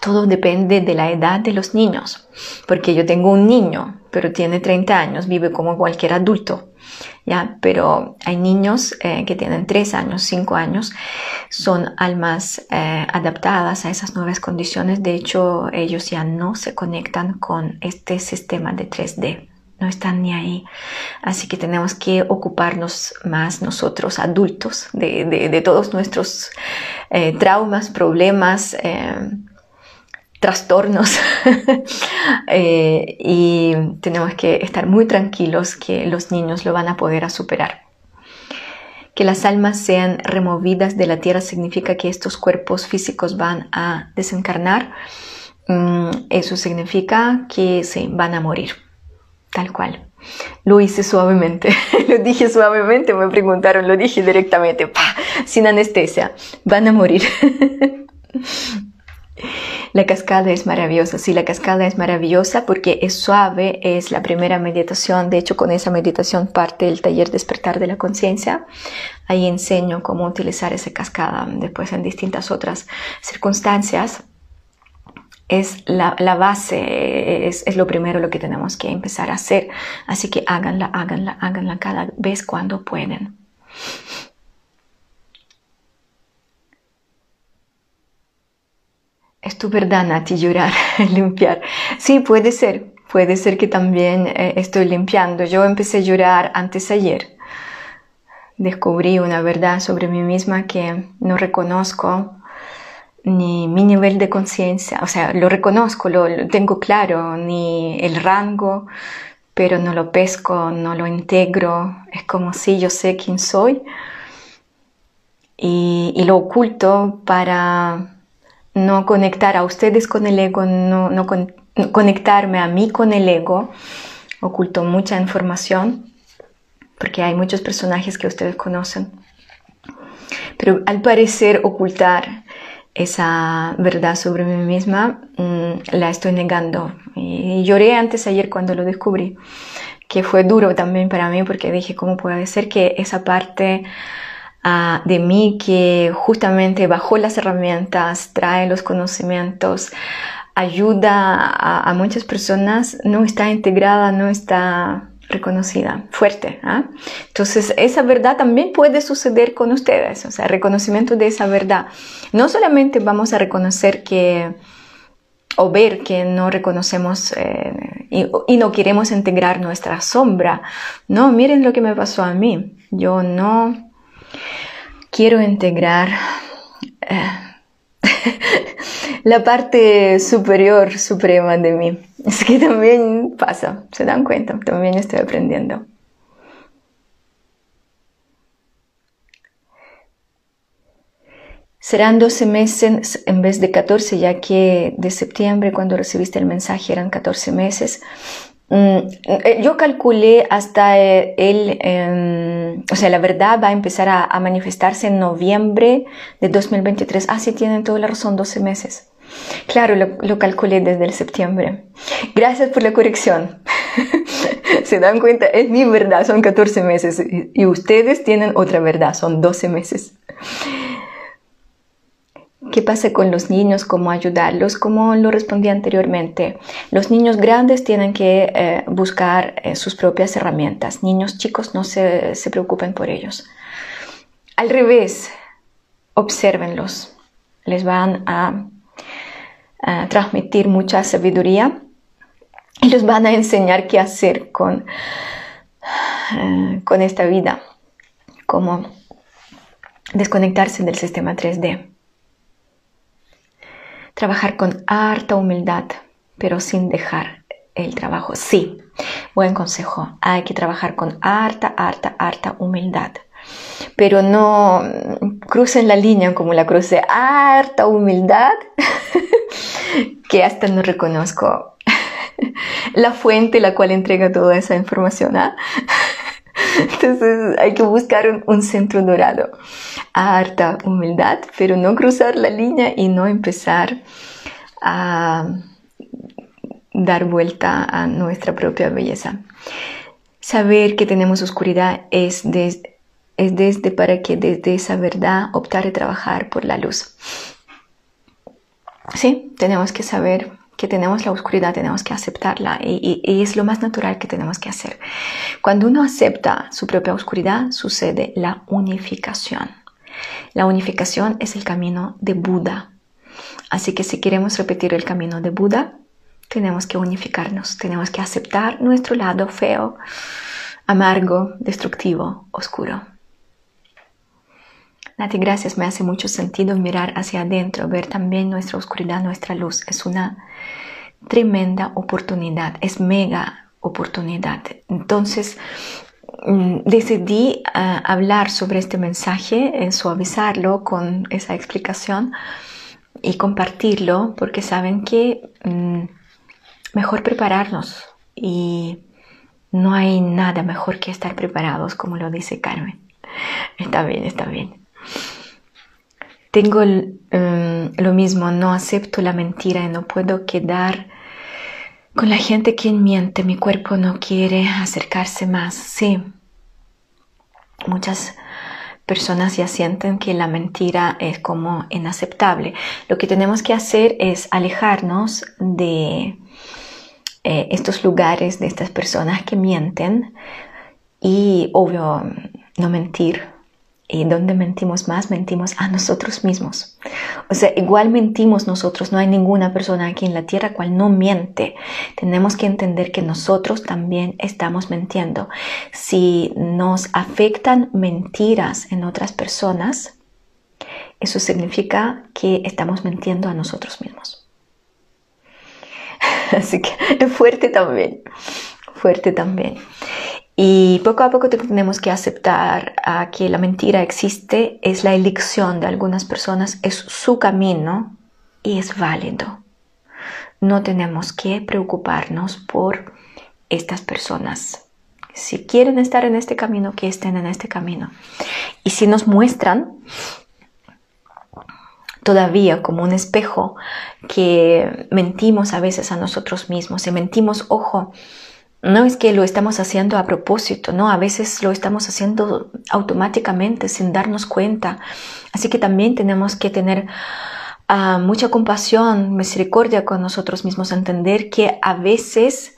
Todo depende de la edad de los niños, porque yo tengo un niño, pero tiene 30 años, vive como cualquier adulto, ¿ya? Pero hay niños eh, que tienen 3 años, 5 años, son almas eh, adaptadas a esas nuevas condiciones, de hecho ellos ya no se conectan con este sistema de 3D no están ni ahí. Así que tenemos que ocuparnos más nosotros, adultos, de, todos nuestros eh, traumas, problemas, trastornos. Eh, y tenemos que estar muy tranquilos que los niños lo van a poder superar. Que las almas sean removidas de la tierra significa que estos cuerpos físicos van a desencarnar. Mm, eso significa que se van a morir tal cual. Lo hice suavemente, lo dije suavemente, me preguntaron, lo dije directamente, sin anestesia, van a morir. La cascada es maravillosa, sí, la cascada es maravillosa porque es suave, es la primera meditación, de hecho con esa meditación parte el taller despertar de la conciencia, ahí enseño cómo utilizar esa cascada después en distintas otras circunstancias es la, base, es, lo primero lo que tenemos que empezar a hacer. Así que háganla, háganla, háganla cada vez cuando pueden. Es tu verdad, Nati, llorar, limpiar. Sí, puede ser, puede ser que también eh, estoy limpiando. Yo empecé a llorar antes ayer. Descubrí una verdad sobre mí misma que no reconozco ni mi nivel de conciencia, o sea, lo reconozco, lo, tengo claro, ni el rango, pero no lo pesco, no lo integro, es como si yo sé quién soy y, lo oculto para no conectar a ustedes con el ego, no, conectarme a mí con el ego, oculto mucha información porque hay muchos personajes que ustedes conocen, pero al parecer ocultar esa verdad sobre mí misma mm, la estoy negando. Y lloré antes ayer cuando lo descubrí, que fue duro también para mí porque dije, ¿cómo puede ser que esa parte ah, de mí que justamente bajo las herramientas, trae los conocimientos, ayuda a, muchas personas, no está integrada, no está reconocida, fuerte. ¿ah? Entonces, esa verdad también puede suceder con ustedes, o sea, reconocimiento de esa verdad. No solamente vamos a reconocer que o ver que no reconocemos eh, y, no queremos integrar nuestra sombra. No, miren lo que me pasó a mí. Yo no quiero integrar eh, la parte superior, suprema de mí. Es que también pasa, se dan cuenta, también estoy aprendiendo. Serán 12 meses en vez de 14, ya que de septiembre cuando recibiste el mensaje eran 14 meses. Mm, eh, yo calculé hasta eh, el, em, o sea, la verdad va a empezar a, manifestarse en noviembre de 2023. Ah, sí, tienen toda la razón, 12 meses. Claro, lo, lo calculé desde el septiembre. Gracias por la corrección. Se dan cuenta, es mi verdad, son 14 meses y ustedes tienen otra verdad, son 12 meses. ¿Qué pasa con los niños? ¿Cómo ayudarlos? Como lo respondí anteriormente, los niños grandes tienen que eh, buscar eh, sus propias herramientas. Niños chicos no se, preocupen por ellos. Al revés, obsérvenlos. Les van a, transmitir mucha sabiduría y les van a enseñar qué hacer con, eh, con esta vida, cómo desconectarse del sistema 3D. Trabajar con harta humildad, pero sin dejar el trabajo. Sí, buen consejo. Hay que trabajar con harta, harta, harta humildad. Pero no crucen la línea como la crucé. Harta humildad que hasta no reconozco la fuente la cual entrega toda esa información. ¿ah? Entonces hay que buscar un, centro dorado. Harta humildad, pero no cruzar la línea y no empezar a dar vuelta a nuestra propia belleza. Saber que tenemos oscuridad es, es desde para que desde esa verdad optar y trabajar por la luz. Sí, tenemos que saber tenemos la oscuridad, tenemos que aceptarla y, es lo más natural que tenemos que hacer. Cuando uno acepta su propia oscuridad, sucede la unificación. La unificación es el camino de Buda. Así que si queremos repetir el camino de Buda, tenemos que unificarnos, tenemos que aceptar nuestro lado feo, amargo, destructivo, oscuro. Nati, gracias. Me hace mucho sentido mirar hacia adentro, ver también nuestra oscuridad, nuestra luz. Es una tremenda oportunidad, es mega oportunidad. Entonces, mm, decidí ah, hablar sobre este mensaje, suavizarlo con esa explicación y compartirlo porque saben que mm, mejor prepararnos y no hay nada mejor que estar preparados, como lo dice Carmen. Está bien, está bien. Tengo em, lo mismo, no acepto la mentira y no puedo quedar con la gente que miente. Mi cuerpo no quiere acercarse más. Sí, muchas personas ya sienten que la mentira es como inaceptable. Lo que tenemos que hacer es alejarnos de eh, estos lugares, de estas personas que mienten y, obvio, no mentir y donde mentimos más, mentimos a nosotros mismos. O sea, igual mentimos nosotros, no hay ninguna persona aquí en la tierra cual no miente. Tenemos que entender que nosotros también estamos mintiendo. Si nos afectan mentiras en otras personas, eso significa que estamos mintiendo a nosotros mismos. Así que fuerte también, fuerte también. Y poco a poco tenemos que aceptar que la mentira existe, es la elección de algunas personas, es su camino y es válido. No tenemos que preocuparnos por estas personas. Si quieren estar en este camino, que estén en este camino. Y si nos muestran todavía como un espejo que mentimos a veces a nosotros mismos y mentimos, ojo, no es que lo estamos haciendo a propósito, no, a veces lo estamos haciendo automáticamente sin darnos cuenta. Así que también tenemos que tener ah, mucha compasión, misericordia con nosotros mismos, entender que a veces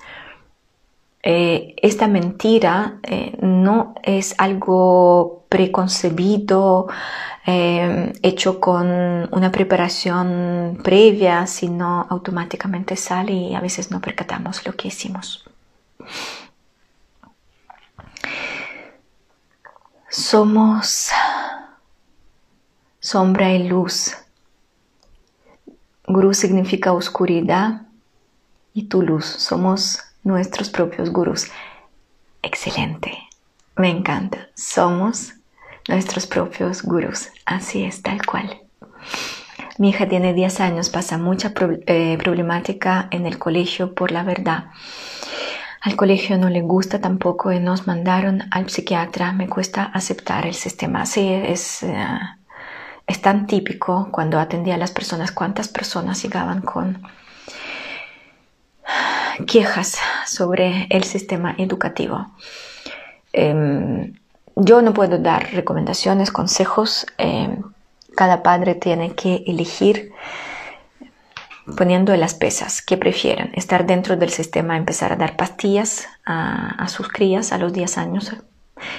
eh, esta mentira eh, no es algo preconcebido, eh, hecho con una preparación previa, sino automáticamente sale y a veces no percatamos lo que hicimos. Somos sombra y luz. Guru significa oscuridad y tu luz. Somos nuestros propios gurús. Excelente. Me encanta. Somos nuestros propios gurús. Así es, tal cual. Mi hija tiene 10 años, pasa mucha eh, problemática en el colegio por la verdad. Al colegio no le gusta tampoco y nos mandaron al psiquiatra. Me cuesta aceptar el sistema. Sí, es, eh, es tan típico cuando atendía a las personas, cuántas personas llegaban con quejas sobre el sistema educativo. Em, yo no puedo dar recomendaciones, consejos. Em, cada padre tiene que elegir poniendo las pesas que prefieren estar dentro del sistema, empezar a dar pastillas a, a sus crías a los 10 años,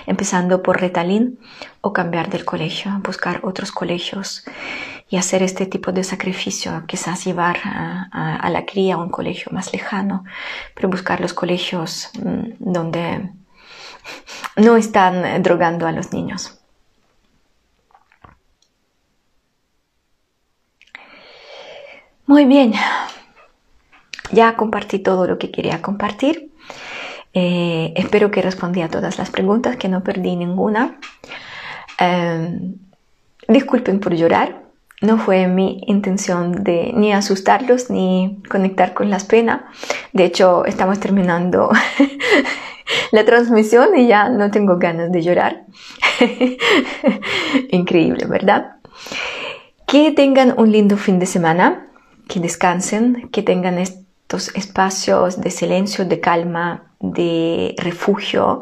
empezando por Retalín o cambiar del colegio, buscar otros colegios y hacer este tipo de sacrificio, quizás llevar a, la cría a un colegio más lejano, pero buscar los colegios mm, donde no están drogando a los niños. Muy bien, ya compartí todo lo que quería compartir. Eh, espero que respondí a todas las preguntas, que no perdí ninguna. Em, disculpen por llorar, no fue mi intención de ni asustarlos ni conectar con las penas. De hecho, estamos terminando la transmisión y ya no tengo ganas de llorar. Increíble, ¿verdad? Que tengan un lindo fin de semana, que descansen, que tengan estos espacios de silencio, de calma, de refugio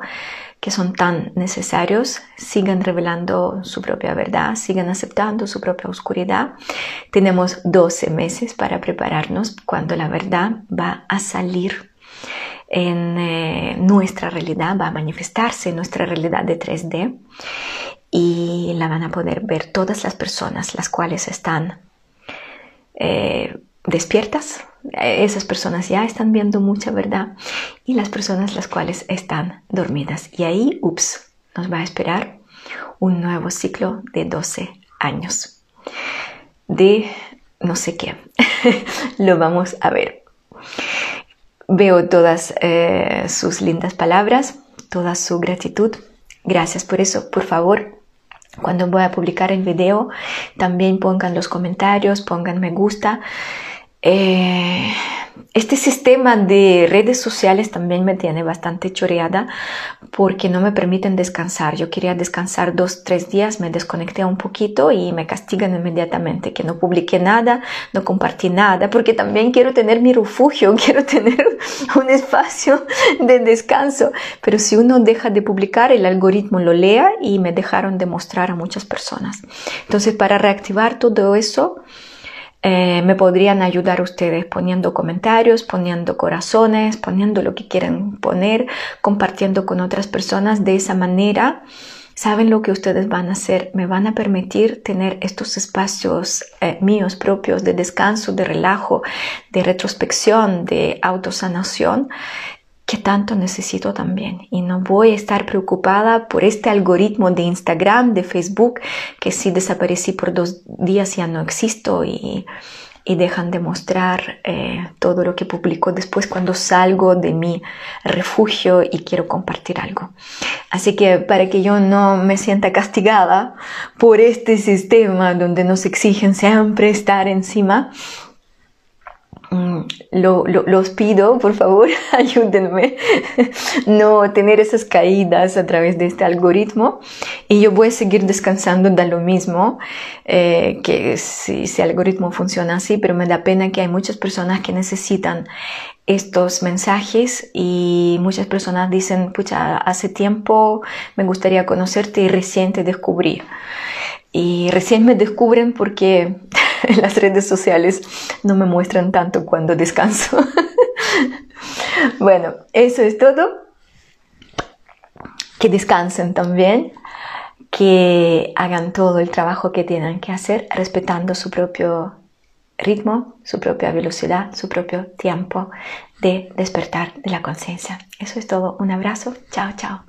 que son tan necesarios, sigan revelando su propia verdad, sigan aceptando su propia oscuridad. Tenemos 12 meses para prepararnos cuando la verdad va a salir en eh, nuestra realidad, va a manifestarse en nuestra realidad de 3D y la van a poder ver todas las personas las cuales están eh, despiertas, esas personas ya están viendo mucha verdad y las personas las cuales están dormidas. Y ahí, ups, nos va a esperar un nuevo ciclo de 12 años de no sé qué. Lo vamos a ver. Veo todas eh, sus lindas palabras, toda su gratitud. Gracias por eso. Por favor, cuando voy a publicar el video, también pongan los comentarios, pongan me gusta. Eh, este sistema de redes sociales también me tiene bastante choreada porque no me permiten descansar. Yo quería descansar dos, tres días, me desconecté un poquito y me castigan inmediatamente que no publiqué nada, no compartí nada, porque también quiero tener mi refugio, quiero tener un espacio de descanso. Pero si uno deja de publicar, el algoritmo lo lea y me dejaron de mostrar a muchas personas. Entonces, para reactivar todo eso, eh, me podrían ayudar ustedes poniendo comentarios, poniendo corazones, poniendo lo que quieran poner, compartiendo con otras personas. De esa manera, saben lo que ustedes van a hacer. Me van a permitir tener estos espacios eh, míos propios de descanso, de relajo, de retrospección, de autosanación que tanto necesito también. Y no voy a estar preocupada por este algoritmo de Instagram, de Facebook, que si desaparecí por dos días ya no existo y, y dejan de mostrar eh, todo lo que publico después cuando salgo de mi refugio y quiero compartir algo. Así que para que yo no me sienta castigada por este sistema donde nos exigen siempre estar encima, Mm, lo, los pido, por favor, ayúdenme no tener esas caídas a través de este algoritmo y yo voy a seguir descansando, da lo mismo eh, que si ese algoritmo funciona así, pero me da pena que hay muchas personas que necesitan estos mensajes y muchas personas dicen, pucha, hace tiempo me gustaría conocerte y recién te descubrí. Y recién me descubren porque las redes sociales no me muestran tanto cuando descanso. bueno, eso es todo. Que descansen también, que hagan todo el trabajo que tienen que hacer respetando su propio ritmo, su propia velocidad, su propio tiempo de despertar de la conciencia. Eso es todo. Un abrazo. Chao, chao.